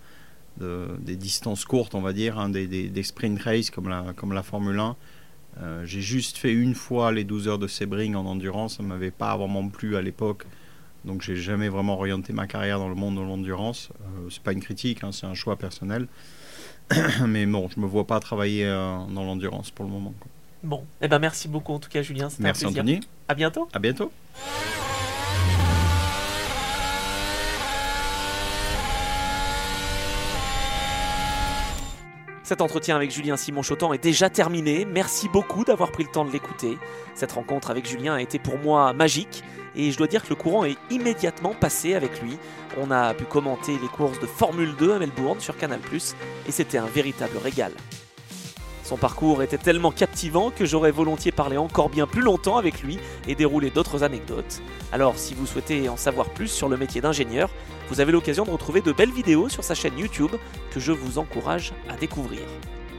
des distances courtes, on va dire, hein, des, des, sprint races comme la, comme la Formule 1. Euh, j'ai juste fait une fois les 12 heures de Sebring en endurance, ça ne m'avait pas vraiment plu à l'époque, donc j'ai jamais vraiment orienté ma carrière dans le monde de l'endurance. Euh, c'est pas une critique, hein, c'est un choix personnel, mais bon, je me vois pas travailler euh, dans l'endurance pour le moment. Bon, eh ben merci beaucoup en tout cas Julien, c'était un plaisir. Anthony. À bientôt. À bientôt. Cet entretien avec Julien Simon Chotan est déjà terminé. Merci beaucoup d'avoir pris le temps de l'écouter. Cette rencontre avec Julien a été pour moi magique et je dois dire que le courant est immédiatement passé avec lui. On a pu commenter les courses de Formule 2 à Melbourne sur Canal ⁇ et c'était un véritable régal. Son parcours était tellement captivant que j'aurais volontiers parlé encore bien plus longtemps avec lui et déroulé d'autres anecdotes. Alors si vous souhaitez en savoir plus sur le métier d'ingénieur, vous avez l'occasion de retrouver de belles vidéos sur sa chaîne YouTube que je vous encourage à découvrir.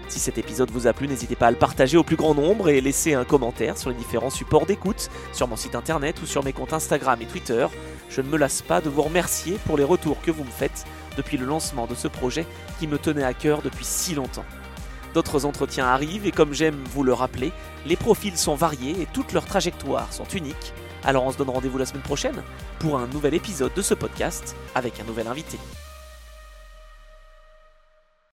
Si cet épisode vous a plu, n'hésitez pas à le partager au plus grand nombre et laisser un commentaire sur les différents supports d'écoute, sur mon site internet ou sur mes comptes Instagram et Twitter. Je ne me lasse pas de vous remercier pour les retours que vous me faites depuis le lancement de ce projet qui me tenait à cœur depuis si longtemps. D'autres entretiens arrivent et comme j'aime vous le rappeler, les profils sont variés et toutes leurs trajectoires sont uniques. Alors on se donne rendez-vous la semaine prochaine pour un nouvel épisode de ce podcast avec un nouvel invité.